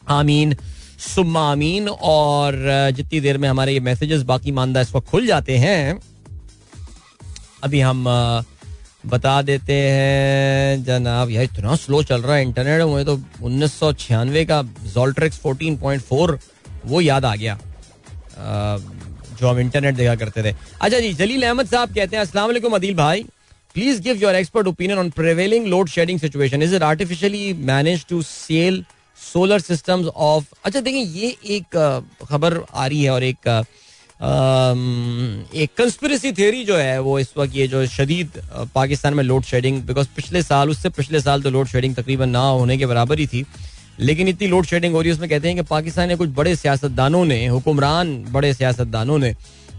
आमीन। सुम्मा अमीन, और जितनी देर में हमारे ये मैसेजेस बाकी मानदा इस वक्त खुल जाते हैं, अभी हम बता देते हैं, जनाब, यार इतना स्लो चल रहा है इंटरनेट मुझे तो उन्नीस सौ छियानवे का जोल्ट्रिक्स फोर्टीन पॉइंट फोर वो याद आ गया जो हम इंटरनेट देखा करते थे। अच्छा जी, जलील अहमद साहब कहते हैं वालेकुम अदील भाई। Please give your expert opinion on prevailing load shedding situation is it artificially manage to sell solar systems off अच्छा देखिए, ये एक खबर आ रही है और एक एक कंस्पिरेसी थ्योरी जो है, वो इस वक्त ये जो शदीद पाकिस्तान में लोड शेडिंग बिकॉज़ पिछले साल, उससे पिछले साल तो लोड शेडिंग तकरीबन ना होने के बराबर ही थी, लेकिन इतनी लोड शेडिंग हो रही है, उसमें कहते हैं कि पाकिस्तान ने कुछ बड़े सियासतदानों ने, हुक्मरान बड़े सियासतदानों ने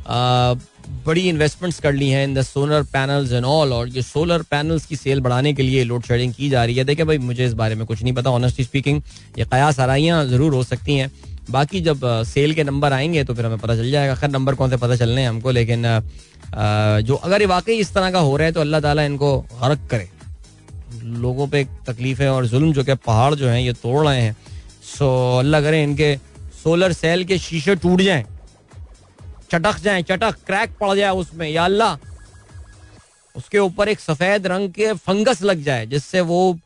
बड़ी इन्वेस्टमेंट्स कर ली हैं in the solar panels and all और ये सोलर पैनल्स की सेल बढ़ाने के लिए लोड शेडिंग की जा रही है। देखिए भाई, मुझे इस बारे में कुछ नहीं पता ऑनेस्टली स्पीकिंग ये कयास आराइयाँ ज़रूर हो सकती हैं। बाकी जब सेल के नंबर आएँगे तो फिर हमें पता चल जाएगा। खैर नंबर कौन से पता चलने हैं हमको, लेकिन जो अगर ये वाकई इस तरह का हो रहा है तो अल्लाह ताला इनको हरक करे। लोगों पे तकलीफें और जुल्म जो कि पहाड़ जो हैं, ये तोड़ रहे हैं। सो अल्लाह करे इनके सोलर सेल के शीशे टूट जाएँ। चटक जाए, चटक, क्रैक पड़ जाए उसमें, या अल्लाह। उसके ऊपर एक सफ़ेद रंग के फंगस लग जाए, जिससे वो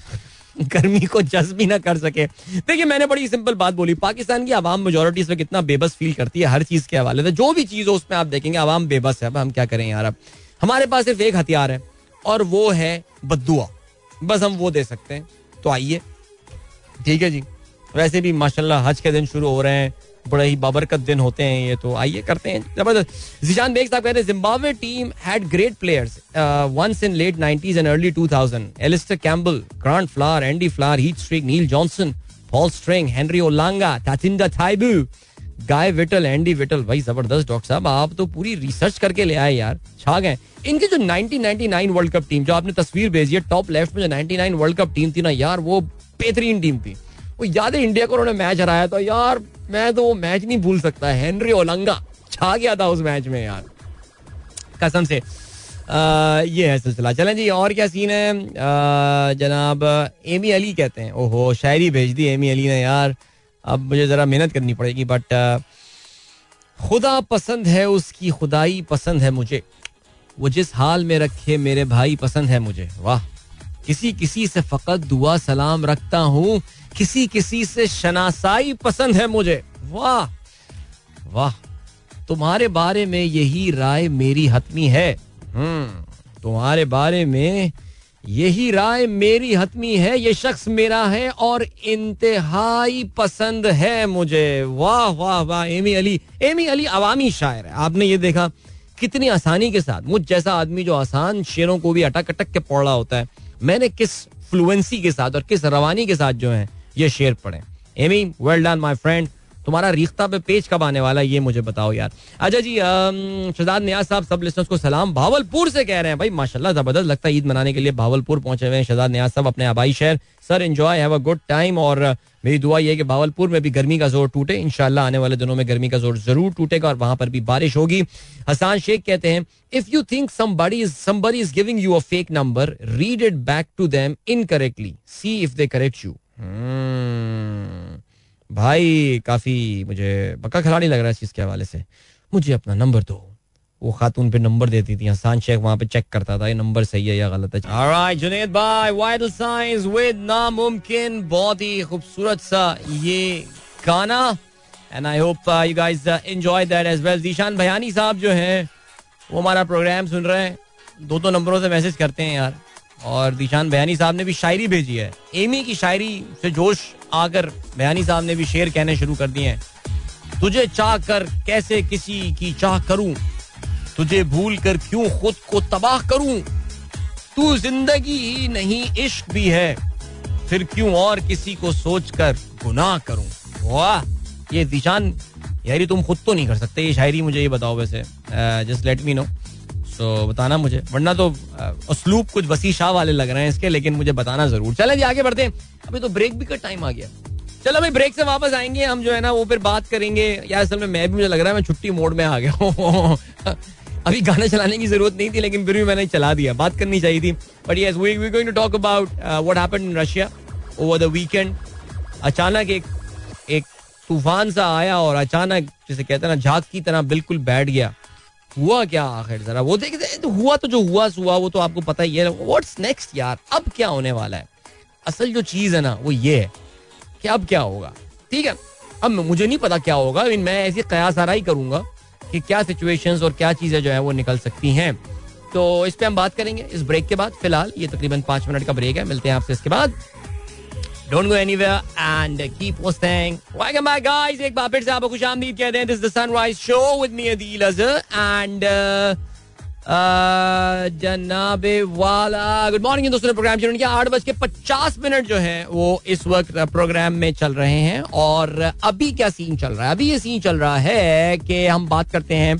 गर्मी को जज्ब भी ना कर सके। देखिए, मैंने बड़ी सिंपल बात बोली, पाकिस्तान की आवाम मेजोरिटी इसमें कितना बेबस फील करती है हर चीज़ के हवाले से। जो भी चीज़ हो, उसमें आप देखेंगे, आवाम बेबस है। अब हम क्या करें यार, अब? हमारे पास सिर्फ़ एक हथियार है, और वो है बदुआ बस हम वो दे सकते हैं। तो आइए। ठीक है जी। वैसे भी माशाल्लाह हज के दिन शुरू हो रहे हैं। बड़े ही बाबरकत दिन होते हैं ये तो आइए करते हैं। ज़बरदस्त। जिशान बेग साहब कहते हैं Zimbabwe team had great players once in late 90s and early 2000 Alistair Campbell Grant Flower Andy Flower Heath Streak Neil Johnson Paul Strang Henry Olonga Tatenda Taibu Guy Whittall Andy Whittall भाई, ज़बरदस्त doctor साहब, आप तो पूरी research करके ले आए यार, छा गए। इनकी जो 1999 वर्ल्ड कप टीम जो आपने तस्वीर भेजी है टॉप लेफ़्ट में जो 99 वर्ल्ड कप टीम थी ना, यार, वो बेहतरीन टीम थी। वो याद है इंडिया को उन्होंने मैच हराया था, यार मैं तो वो मैच नहीं भूल सकता हेनरी ओलंगा छा गया था उस मैच में यार। कसम से। आ, ये है सिलसिला। चलें जी और क्या सीन है? आ, जनाब एमी अली कहते हैं। ओहो शायरी भेज दी एमी अली ने यार। अब मुझे ज़रा मेहनत करनी पड़ेगी बट खुदा पसंद है उसकी खुदाई पसंद है मुझे। वो जिस हाल में रखे मेरे भाई पसंद है मुझे। वाह। किसी किसी से फकत दुआ सलाम रखता हूँ, किसी किसी से शनासाई पसंद है मुझे। वाह वाह, तुम्हारे बारे में यही राय मेरी हतमी है। हम्म तुम्हारे बारे में यही राय मेरी हतमी है, ये शख्स मेरा है और इंतहाई पसंद है मुझे। वाह वाह वाह, एमी अली एमी अली अवामी शायर है, आपने ये देखा कितनी आसानी के साथ, मुझ जैसा आदमी जो आसान शेरों को भी अटक अटक के पौड़ा होता है। मैंने किस फ्लुएंसी के साथ और किस रवानी के साथ जो है ये शेयर पढ़े। Ami well done my friend तुम्हारा रिश्ता पे पेज कब आने वाला है, ये मुझे बताओ यार। अच्छा जी शहजाद न्याज साहब, सब लिस्टर्स को सलाम। भावलपुर से कह रहे हैं, भाई, माशाल्लाह, ज़बरदस्त लगता है ईद मनाने के लिए भावलपुर पहुँचे हुए हैं शहजाद नियाज साहब अपने आबाई शहर। Sir enjoy have a good time और मेरी दुआ ये कि भावलपुर में भी गर्मी का ज़ोर टूटे। इनशाला आने वाले दिनों में गर्मी का ज़ोर ज़रूर टूटेगा और वहाँ पर भी बारिश होगी। हसान शेख कहते हैं if you think somebody is somebody is giving you a fake number read it back to incorrectly. See if they correct you. hmm. भाई, काफ़ी मुझे पक्का खिलाड़ी लग रहा है इस चीज़ के हवाले से। मुझे अपना नंबर दो। वो खातून पे नंबर देती थी हसान शेख वहाँ पे चेक करता था, ये नंबर सही है या गलत है? ऑलराइट जुनेद भाई वाइटल साइंस विद नामुमकिन। बहुत ही खूबसूरत सा ये गाना। And I hope you guys enjoy that as well Zeeshan Bhayani साहब जो हैं, वो हमारा प्रोग्राम सुन रहे हैं। दो दो नंबरों से मैसेज करते हैं यार। और दिशान बयानी साहब ने भी शायरी भेजी है। एमी की शायरी से जोश आकर बयानी साहब ने भी शेर कहने शुरू कर दिए हैं। तुझे चाह कर कैसे किसी की चाह करूँ? तुझे भूल कर क्यों खुद को तबाह करूँ? तू ज़िंदगी ही नहीं, इश्क भी है। फिर क्यों और किसी को सोच कर गुनाह करूँ? वाह, ये दिशान, यारी तुम खुद तो नहीं कर सकते। ये शायरी मुझे ये बताओ वैसे। जस्ट लेट मी नो तो बताना मुझे। वरना तो उसलूब कुछ वसी शाह वाले लग रहे हैं इसके, लेकिन मुझे बताना ज़रूर। चले जी आगे बढ़ते हैं। अभी तो ब्रेक भी का टाइम आ गया। चलो भाई ब्रेक से वापस आएँगे, हम जो है ना, वो फिर बात करेंगे। यार, असल में मैं भी, मुझे लग रहा है मैं छुट्टी मोड में आ गया अभी गाना चलाने की ज़रूरत नहीं थी, लेकिन फिर भी मैंने चला दिया। बात करनी चाहिए थी। But yes we we going to talk about what happened in Russia over the weekend अचानक एक एक तूफ़ान सा आया और अचानक, जैसे कहते हैं ना, झाग की तरह बिल्कुल बैठ गया। हुआ क्या आखिर? जरा वो देख तो हुआ तो जो हुआ हुआ, वो तो आपको पता ही है। व्हाट्स नेक्स्ट यार? अब क्या होने वाला है? असल जो चीज़ है ना, वो ये है कि अब क्या होगा? ठीक है? अब मुझे नहीं पता क्या होगा। मैं ऐसी कयास आरा ही करूँगा कि क्या सिचुएशंस और क्या चीज़ें जो है वो निकल सकती हैं। तो इस पे हम बात करेंगे इस ब्रेक के बाद, फ़िलहाल ये तकरीबन पाँच मिनट का ब्रेक है। मिलते हैं आपसे इसके बाद। Don't go anywhere and keep listening. Welcome back, guys. एक बार फिर से आपको खुश आमदीद कहते हैं. Sunrise Show with me, Adil Azhar. And uh, uh, जनाबे वाला गुड मॉर्निंग दोस्तों प्रोग्राम शुरू किया आठ बज के पचास मिनट जो है वो इस वक्त प्रोग्राम में चल रहे हैं और अभी क्या सीन चल रहा है अभी ये सीन चल रहा है कि हम बात करते हैं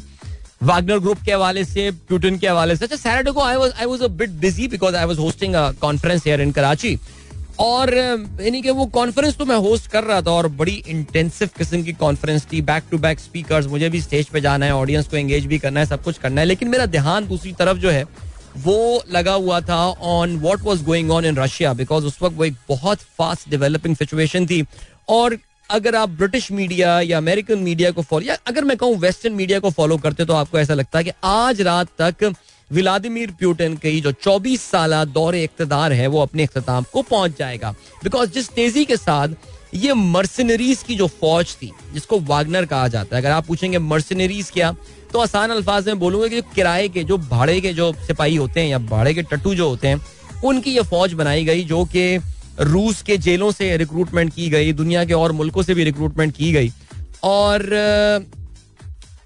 वागनर ग्रुप के हवाले से प्यूटन के हवाले से अच्छा सैटरडे को I was I was a bit busy because I was hosting a conference here in Karachi और यानी कि वो कॉन्फ्रेंस तो मैं होस्ट कर रहा था और बड़ी इंटेंसिव किस्म की कॉन्फ्रेंस थी बैक टू बैक स्पीकर्स मुझे भी स्टेज पे जाना है ऑडियंस को एंगेज भी करना है, सब कुछ करना है, लेकिन मेरा ध्यान दूसरी तरफ़ जो है, वो लगा हुआ था on what was going on in Russia because उस वक्त वो एक बहुत फास्ट डेवलपिंग सिचुएशन थी। और अगर आप ब्रिटिश मीडिया या अमेरिकन मीडिया को फॉलो या अगर मैं कहूँ वेस्टर्न मीडिया को फॉलो करते तो आपको ऐसा लगता है कि आज रात तक व्लादिमीर प्यूटन की जो 24 साल दौरे इकतदार है, वो अपने अख्ताम को पहुँच जाएगा। बिकॉज़ जिस तेज़ी के साथ ये मर्सनरीज की जो फौज थी, जिसको वागनर कहा जाता है, अगर आप पूछेंगे मर्सनरीज क्या तो आसान अल्फाज में बोलूँगा कि किराए के जो भाड़े के जो सिपाही होते हैं या भाड़े के टट्टू जो होते हैं, उनकी ये फौज बनाई गई, जो कि रूस के जेलों से रिक्रूटमेंट की गई, दुनिया के और मुल्कों से भी रिक्रूटमेंट की गई। और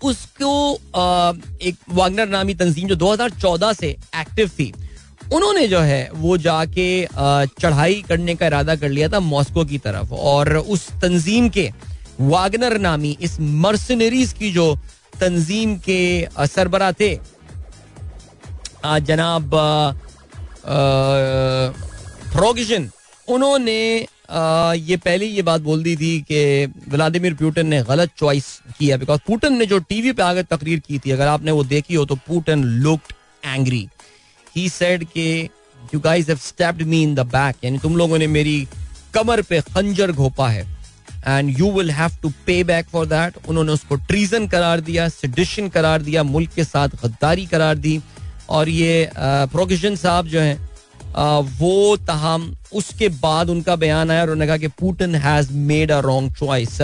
उसको एक वागनर नामी तंजीम जो 2014 से एक्टिव थी, उन्होंने जो है वो जाके चढ़ाई करने का इरादा कर लिया था मॉस्को की तरफ़ और उस तंजीम के वागनर नामी, इस मर्सनरीज की जो तंजीम के सरबरा थे जनाब फ्रोगिशन उन्होंने ये पहले ये बात बोल दी थी कि व्लादिमिर पुटिन ने गलत चॉइस किया बिकॉज़ पुटिन ने जो टीवी पे आकर तकरीर की थी, अगर आपने वो देखी हो तो Putin looked angry he said के you guys have stepped me in the back यानी तुम लोगों ने मेरी कमर पे खंजर घोपा है। And you will have to pay back for that उन्होंने उसको ट्रीजन करार दिया सिडिशन करार दिया, मुल्क के साथ गद्दारी करार दी। और ये प्रोकिशन साहब जो हैं वो तहम, उसके बाद उनका बयान आया और उन्होंने कहा कि Putin has made a wrong choice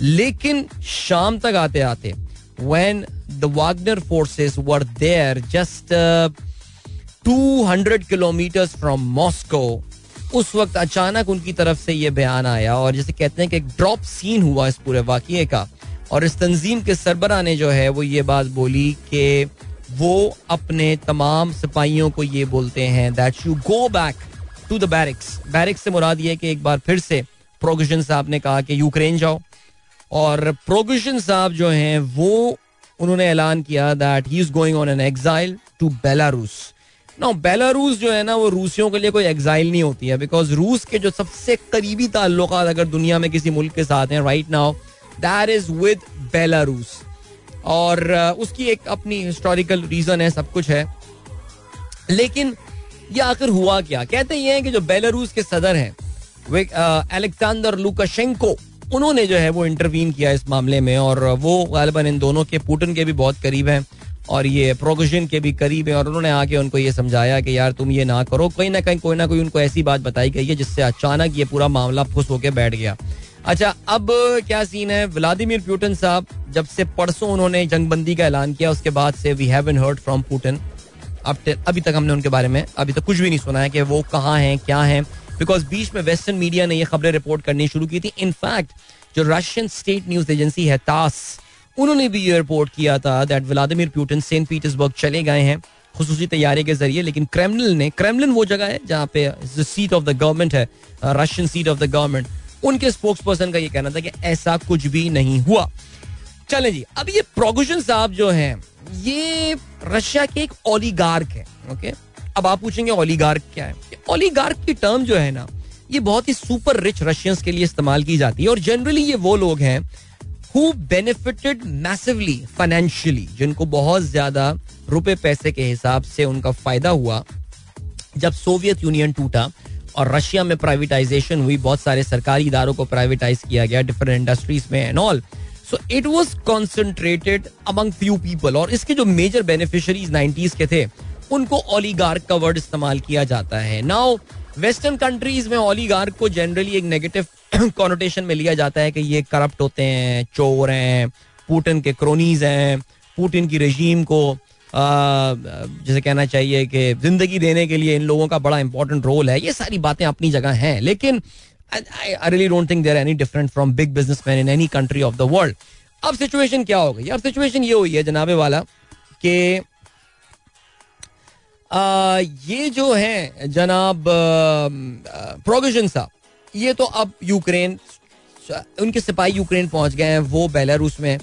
लेकिन शाम तक आते आते when the Wagner forces were there just 200 kilometre from Moscow उस वक्त अचानक उनकी तरफ़ से ये बयान आया और जैसे कहते हैं कि एक ड्रॉप सीन हुआ इस पूरे वाक्य का। और इस तंजीम के सरबरा ने जो है वो ये बात बोली कि वो अपने तमाम सिपाहियों को ये बोलते हैं that you go back to the barracks barracks से मुराद ये कि एक बार फिर से प्रोगिशन साहब ने कहा कि यूक्रेन जाओ। और प्रोगिशन साहब जो हैं, वो उन्होंने ऐलान किया that he is going on an exile to Belarus no Belarus जो है ना, वो रूसियों के लिए कोई एग्जाइल नहीं होती है बिकॉज़ रूस के जो सबसे करीबी ताल्लुक अगर दुनिया में किसी मुल्क के साथ हैं right now that is with Belarus और उसकी एक अपनी हिस्टोरिकल रीजन है, सब कुछ है। लेकिन ये आखिर हुआ क्या? कहते ये हैं कि जो बेलारूस के सदर हैं, वे लुकाशेंको, उन्होंने जो है वो इंटरवीन किया इस मामले में और वो गालिबा इन दोनों के, पुटिन के भी बहुत करीब हैं और ये प्रोगोशन के भी करीब है और उन्होंने आके उनको ये समझाया कि यार तुम ये ना करो, कहीं ना कहीं कोई ना कोई उनको ऐसी बात बताई गई है जिससे अचानक ये पूरा मामला फुस होके बैठ गया। अच्छा अब क्या सीन है? व्लादिमिर पुटिन साहब, जब से परसों उन्होंने जंगबंदी का ऐलान किया, उसके बाद से we have heard from Putin अब अभी तक हमने उनके बारे में, अभी तक कुछ भी नहीं सुना है कि वो कहाँ हैं, क्या हैं बिकॉज़ बीच में वेस्टर्न मीडिया ने ये खबरें रिपोर्ट करनी शुरू की थी। इनफैक्ट जो रशियन स्टेट न्यूज़ एजेंसी है तास उन्होंने भी ये रिपोर्ट किया था that Vladimir Putin Saint Petersburg चले गए हैं, खसूसी तैयारी के ज़रिए, लेकिन क्रेमलिन ने क्रेमलिन वो जगह है जहाँ पे सीट ऑफ़ द गवर्नमेंट है Russian seat of the government उनके स्पोक्स पर्सन का ये कहना था कि ऐसा कुछ भी नहीं हुआ। चले जी, अब ये प्रोगुशन साहब जो हैं, ये रशिया के एक ओलीगार्क है ओके अब आप पूछेंगे ओलीगार्क क्या है? ओलीगार्क की टर्म जो है ना, ये बहुत ही सुपर रिच रशियंस के लिए इस्तेमाल की जाती है और जनरली ये वो लोग हैं हु बेनिफिटेड मैसिवली फाइनेंशियली जिनको बहुत ज़्यादा रुपए पैसे के हिसाब से उनका फ़ायदा हुआ। जब सोवियत यूनियन टूटा और रशिया में प्राइवेटाइजेशन हुई, बहुत सारे सरकारी इदारों को प्राइवेटाइज किया गया डिफरेंट इंडस्ट्रीज़ में and all so it was concentrated among few people और इसके जो मेजर बेनिफिशरीज नाइनटीज के थे, उनको ओलीगार का वर्ड इस्तेमाल किया जाता है। नाउ वेस्टर्न कंट्रीज़ में ओलीगार्क को जनरली एक नेगेटिव कॉनोटेशन में लिया जाता है कि ये करप्ट होते हैं, चोर हैं पुटिन के क्रोनीज हैं पुटिन की रजीम को जैसे कहना चाहिए कि ज़िंदगी देने के लिए इन लोगों का बड़ा इंपॉर्टेंट रोल है। ये सारी बातें अपनी जगह हैं, लेकिन I really don't think there any different from big business man in any country of the world अब सिचुएशन क्या हो गई? अब सिचुएशन ये हुई है जनाबे वाला कि ये जो है जनाब प्रोविज़न साहब, ये तो अब यूक्रेन उनके सिपाही यूक्रेन पहुँच गए हैं, वो बेलारूस में।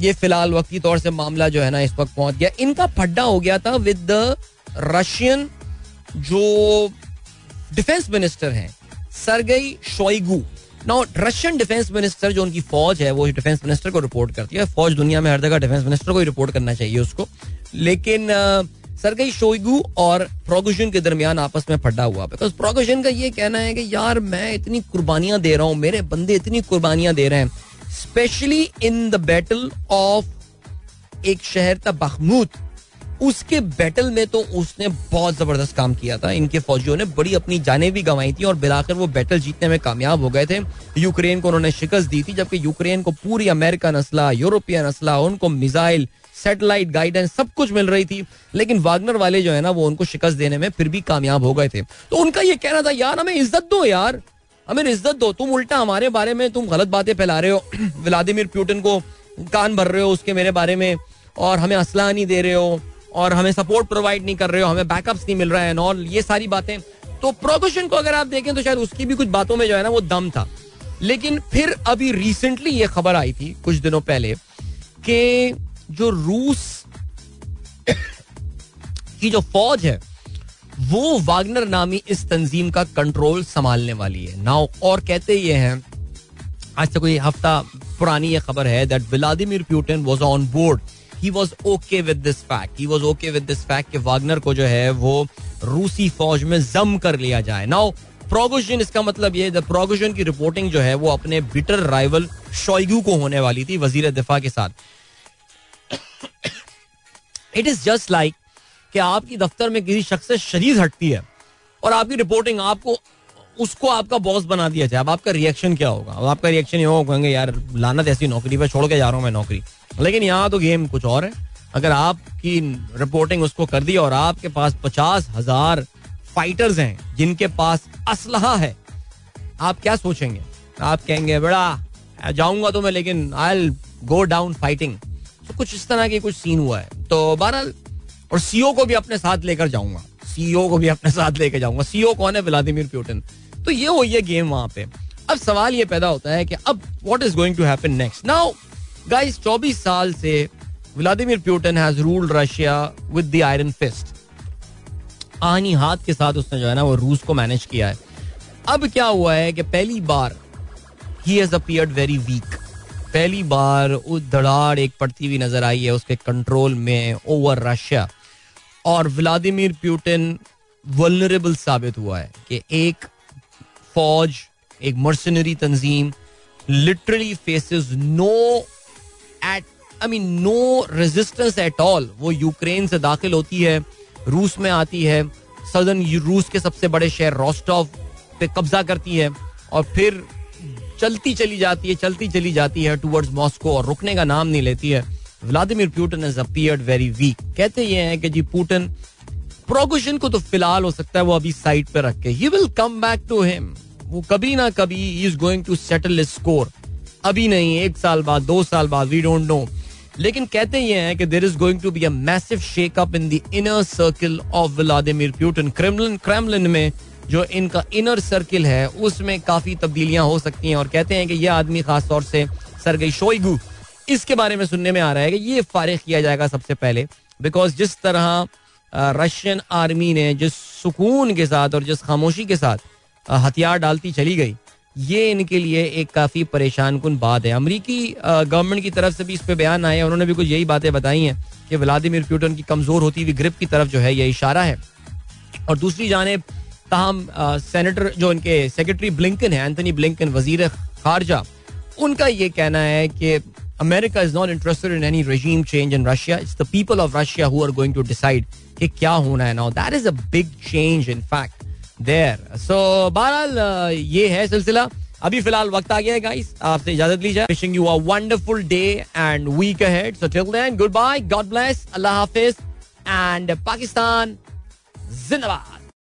ये फ़िलहाल वक्ती तौर से मामला जो है ना इस वक्त पहुँच गया। इनका फड्डा हो गया था विद द रशियन जो डिफेंस मिनिस्टर हैं Sergei Shoigu now Russian defence minister जो उनकी फौज है, वो डिफेंस मिनिस्टर को रिपोर्ट करती है। फौज दुनिया में हर जगह डिफेंस मिनिस्टर को ही रिपोर्ट करना चाहिए उसको। लेकिन सरगई शोइगू और प्रोगोशन के दरमियान आपस में फड्डा हुआ। बिकॉज़ प्रोगोशन का ये कहना है कि, यार, मैं इतनी कुर्बानियाँ दे रहा हूँ, मेरे बंदे इतनी कुर्बानियाँ दे रहे हैं। Specially in the battle of एक शहर था बखमूत। उसके बैटल में तो उसने बहुत ज़बरदस्त काम किया था। इनके फौजियों ने बड़ी अपनी जाने भी गंवाई थी और बिलाकर वो बैटल जीतने में कामयाब हो गए थे। यूक्रेन को उन्होंने शिकस्त दी थी, जबकि यूक्रेन को पूरी अमेरिकन असला यूरोपियन असला उनको मिसाइल सेटेलाइट गाइडेंस सब कुछ मिल रही थी। लेकिन वागनर वाले जो है ना, वो उनको शिकस्त देने में फिर भी कामयाब हो गए थे। तो उनका ये कहना था, यार, हमें इज़्ज़त दो यार। हमें इज़्ज़त दो, तुम उल्टा हमारे बारे में तुम गलत बातें फैला रहे हो। व्लादिमिर पुतिन को कान भर रहे हो उसके मेरे बारे में, और हमें असला नहीं दे रहे हो, और हमें सपोर्ट प्रोवाइड नहीं कर रहे हो, हमें बैकअप्स नहीं मिल रहा है और ये सारी बातें। तो प्रोगोशन को अगर आप देखें तो शायद उसकी भी कुछ बातों में जो है ना, वो दम था। लेकिन फिर अभी रिसेंटली ये खबर आई थी, कुछ दिनों पहले, कि जो रूस की जो फौज है वो वागनर नामी इस तंजीम का कंट्रोल संभालने वाली है। नाउ, और कहते ये हैं, आज से कोई हफ़्ता पुरानी ये खबर है that Vladimir Putin was on board he was okay with this fact he was okay with this fact कि वागनर को जो है वो रूसी फौज में जम कर लिया जाए। नाउ प्रोगोशन इसका मतलब ये प्रोगोशन की रिपोर्टिंग जो है वो अपने बिटर राइवल शोइगू को होने वाली थी वज़ीर दिफा के साथ। इट इज़ जस्ट लाइक कि आपकी दफ्तर में किसी शख्स से शरीर हटती है और आपकी रिपोर्टिंग आपको, उसको आपका बॉस बना दिया जाए। अब आपका रिएक्शन क्या होगा? अब आपका रिएक्शन ये होगा, कहेंगे, यार, लानत ऐसी नौकरी पर छोड़ के जा रहा हूँ मैं नौकरी। लेकिन यहाँ तो गेम कुछ और है। अगर आपकी रिपोर्टिंग उसको कर दी और आपके पास पचास हज़ार फाइटर्स हैं, जिनके पास असलहा है, आप क्या सोचेंगे? आप कहेंगे, बड़ा जाऊँगा तो मैं, लेकिन आई गो डाउन फाइटिंग तो कुछ इस तरह की कुछ सीन हुआ है। तो बहरहाल और सीओ को भी अपने साथ लेकर जाऊँगा। सीओ को भी अपने साथ लेकर जाऊँगा। सीओ कौन है? व्लादिमीर पुतिन तो ये है गेम वहाँ पे। अब सवाल ये पैदा होता है कि अब what is going to happen next now guys 24 साल से Vladimir Putin has ruled Russia with the iron fist आनी हाथ के साथ उसने जो है ना, वो रूस को मैनेज किया है। अब क्या हुआ है कि पहली बार he has appeared very weak पहली बार उस धड़ाड़ एक पड़ती हुई नज़र आई है उसके कंट्रोल में ओवर रशिया और व्लादिमीर पुतिन वनरेबल साबित हुआ है कि एक फौज, एक mercenary Tanzeem literally faces no at I mean no resistance at all वो यूक्रेन से दाखिल होती है, रूस में आती है सदर्न रूस के सबसे बड़े शहर रोस्टॉव पे कब्जा करती है और फिर चलती चली जाती है, चलती चली जाती है टूवर्ड्स मॉस्को और रुकने का नाम नहीं लेती है। Vladimir Putin has appeared very weak कहते ये हैं कि जी पुतिन प्रोगोशन को तो फ़िलहाल हो सकता है वो अभी साइड पे रख के he will come back to him वो कभी ना कभी is going to settle score अभी नहीं, एक साल बाद, दो साल बाद वी डोंट नो लेकिन कहते ये हैं कि there is going to be a massive shake up in the inner circle of Vladimir Putin Kremlin Kremlin में जो इनका इनर सर्किल है, उसमें काफ़ी तब्दीलियाँ हो सकती हैं और कहते हैं कि यह आदमी खासतौर से सरगई शोइगू इसके बारे में सुनने में आ रहा है कि ये फारिग किया जाएगा सबसे पहले बिकॉज़ जिस तरह रशियन आर्मी ने जिस सुकून के साथ और जिस खामोशी के साथ हथियार डालती चली गई, ये इनके लिए एक काफ़ी परेशान कन बात है। अमरीकी गवर्नमेंट की तरफ़ से भी इस पर बयान आए उन्होंने भी कुछ यही बातें बताई हैं कि व्लादिमिर पुतिन की कमज़ोर होती हुई ग्रिप की तरफ़ जो है ये इशारा है। और दूसरी जानब तहम सेनेटर जो इनके सेक्रेटरी ब्लिंकन है एंथनी ब्लिंकन वज़ीर खारजा उनका ये कहना है कि America is not interested in any regime change in Russia it's the people of Russia who are going to decide कि क्या होना है now that is a big change in fact there so बहरहाल ये है सिलसिला। अभी फ़िलहाल वक्त आ गया है गाइस आपसे इजाज़त ली जाए wishing you a wonderful day and week ahead so till then goodbye God bless अल्लाह हाफिज एंड पाकिस्तान जिंदाबाद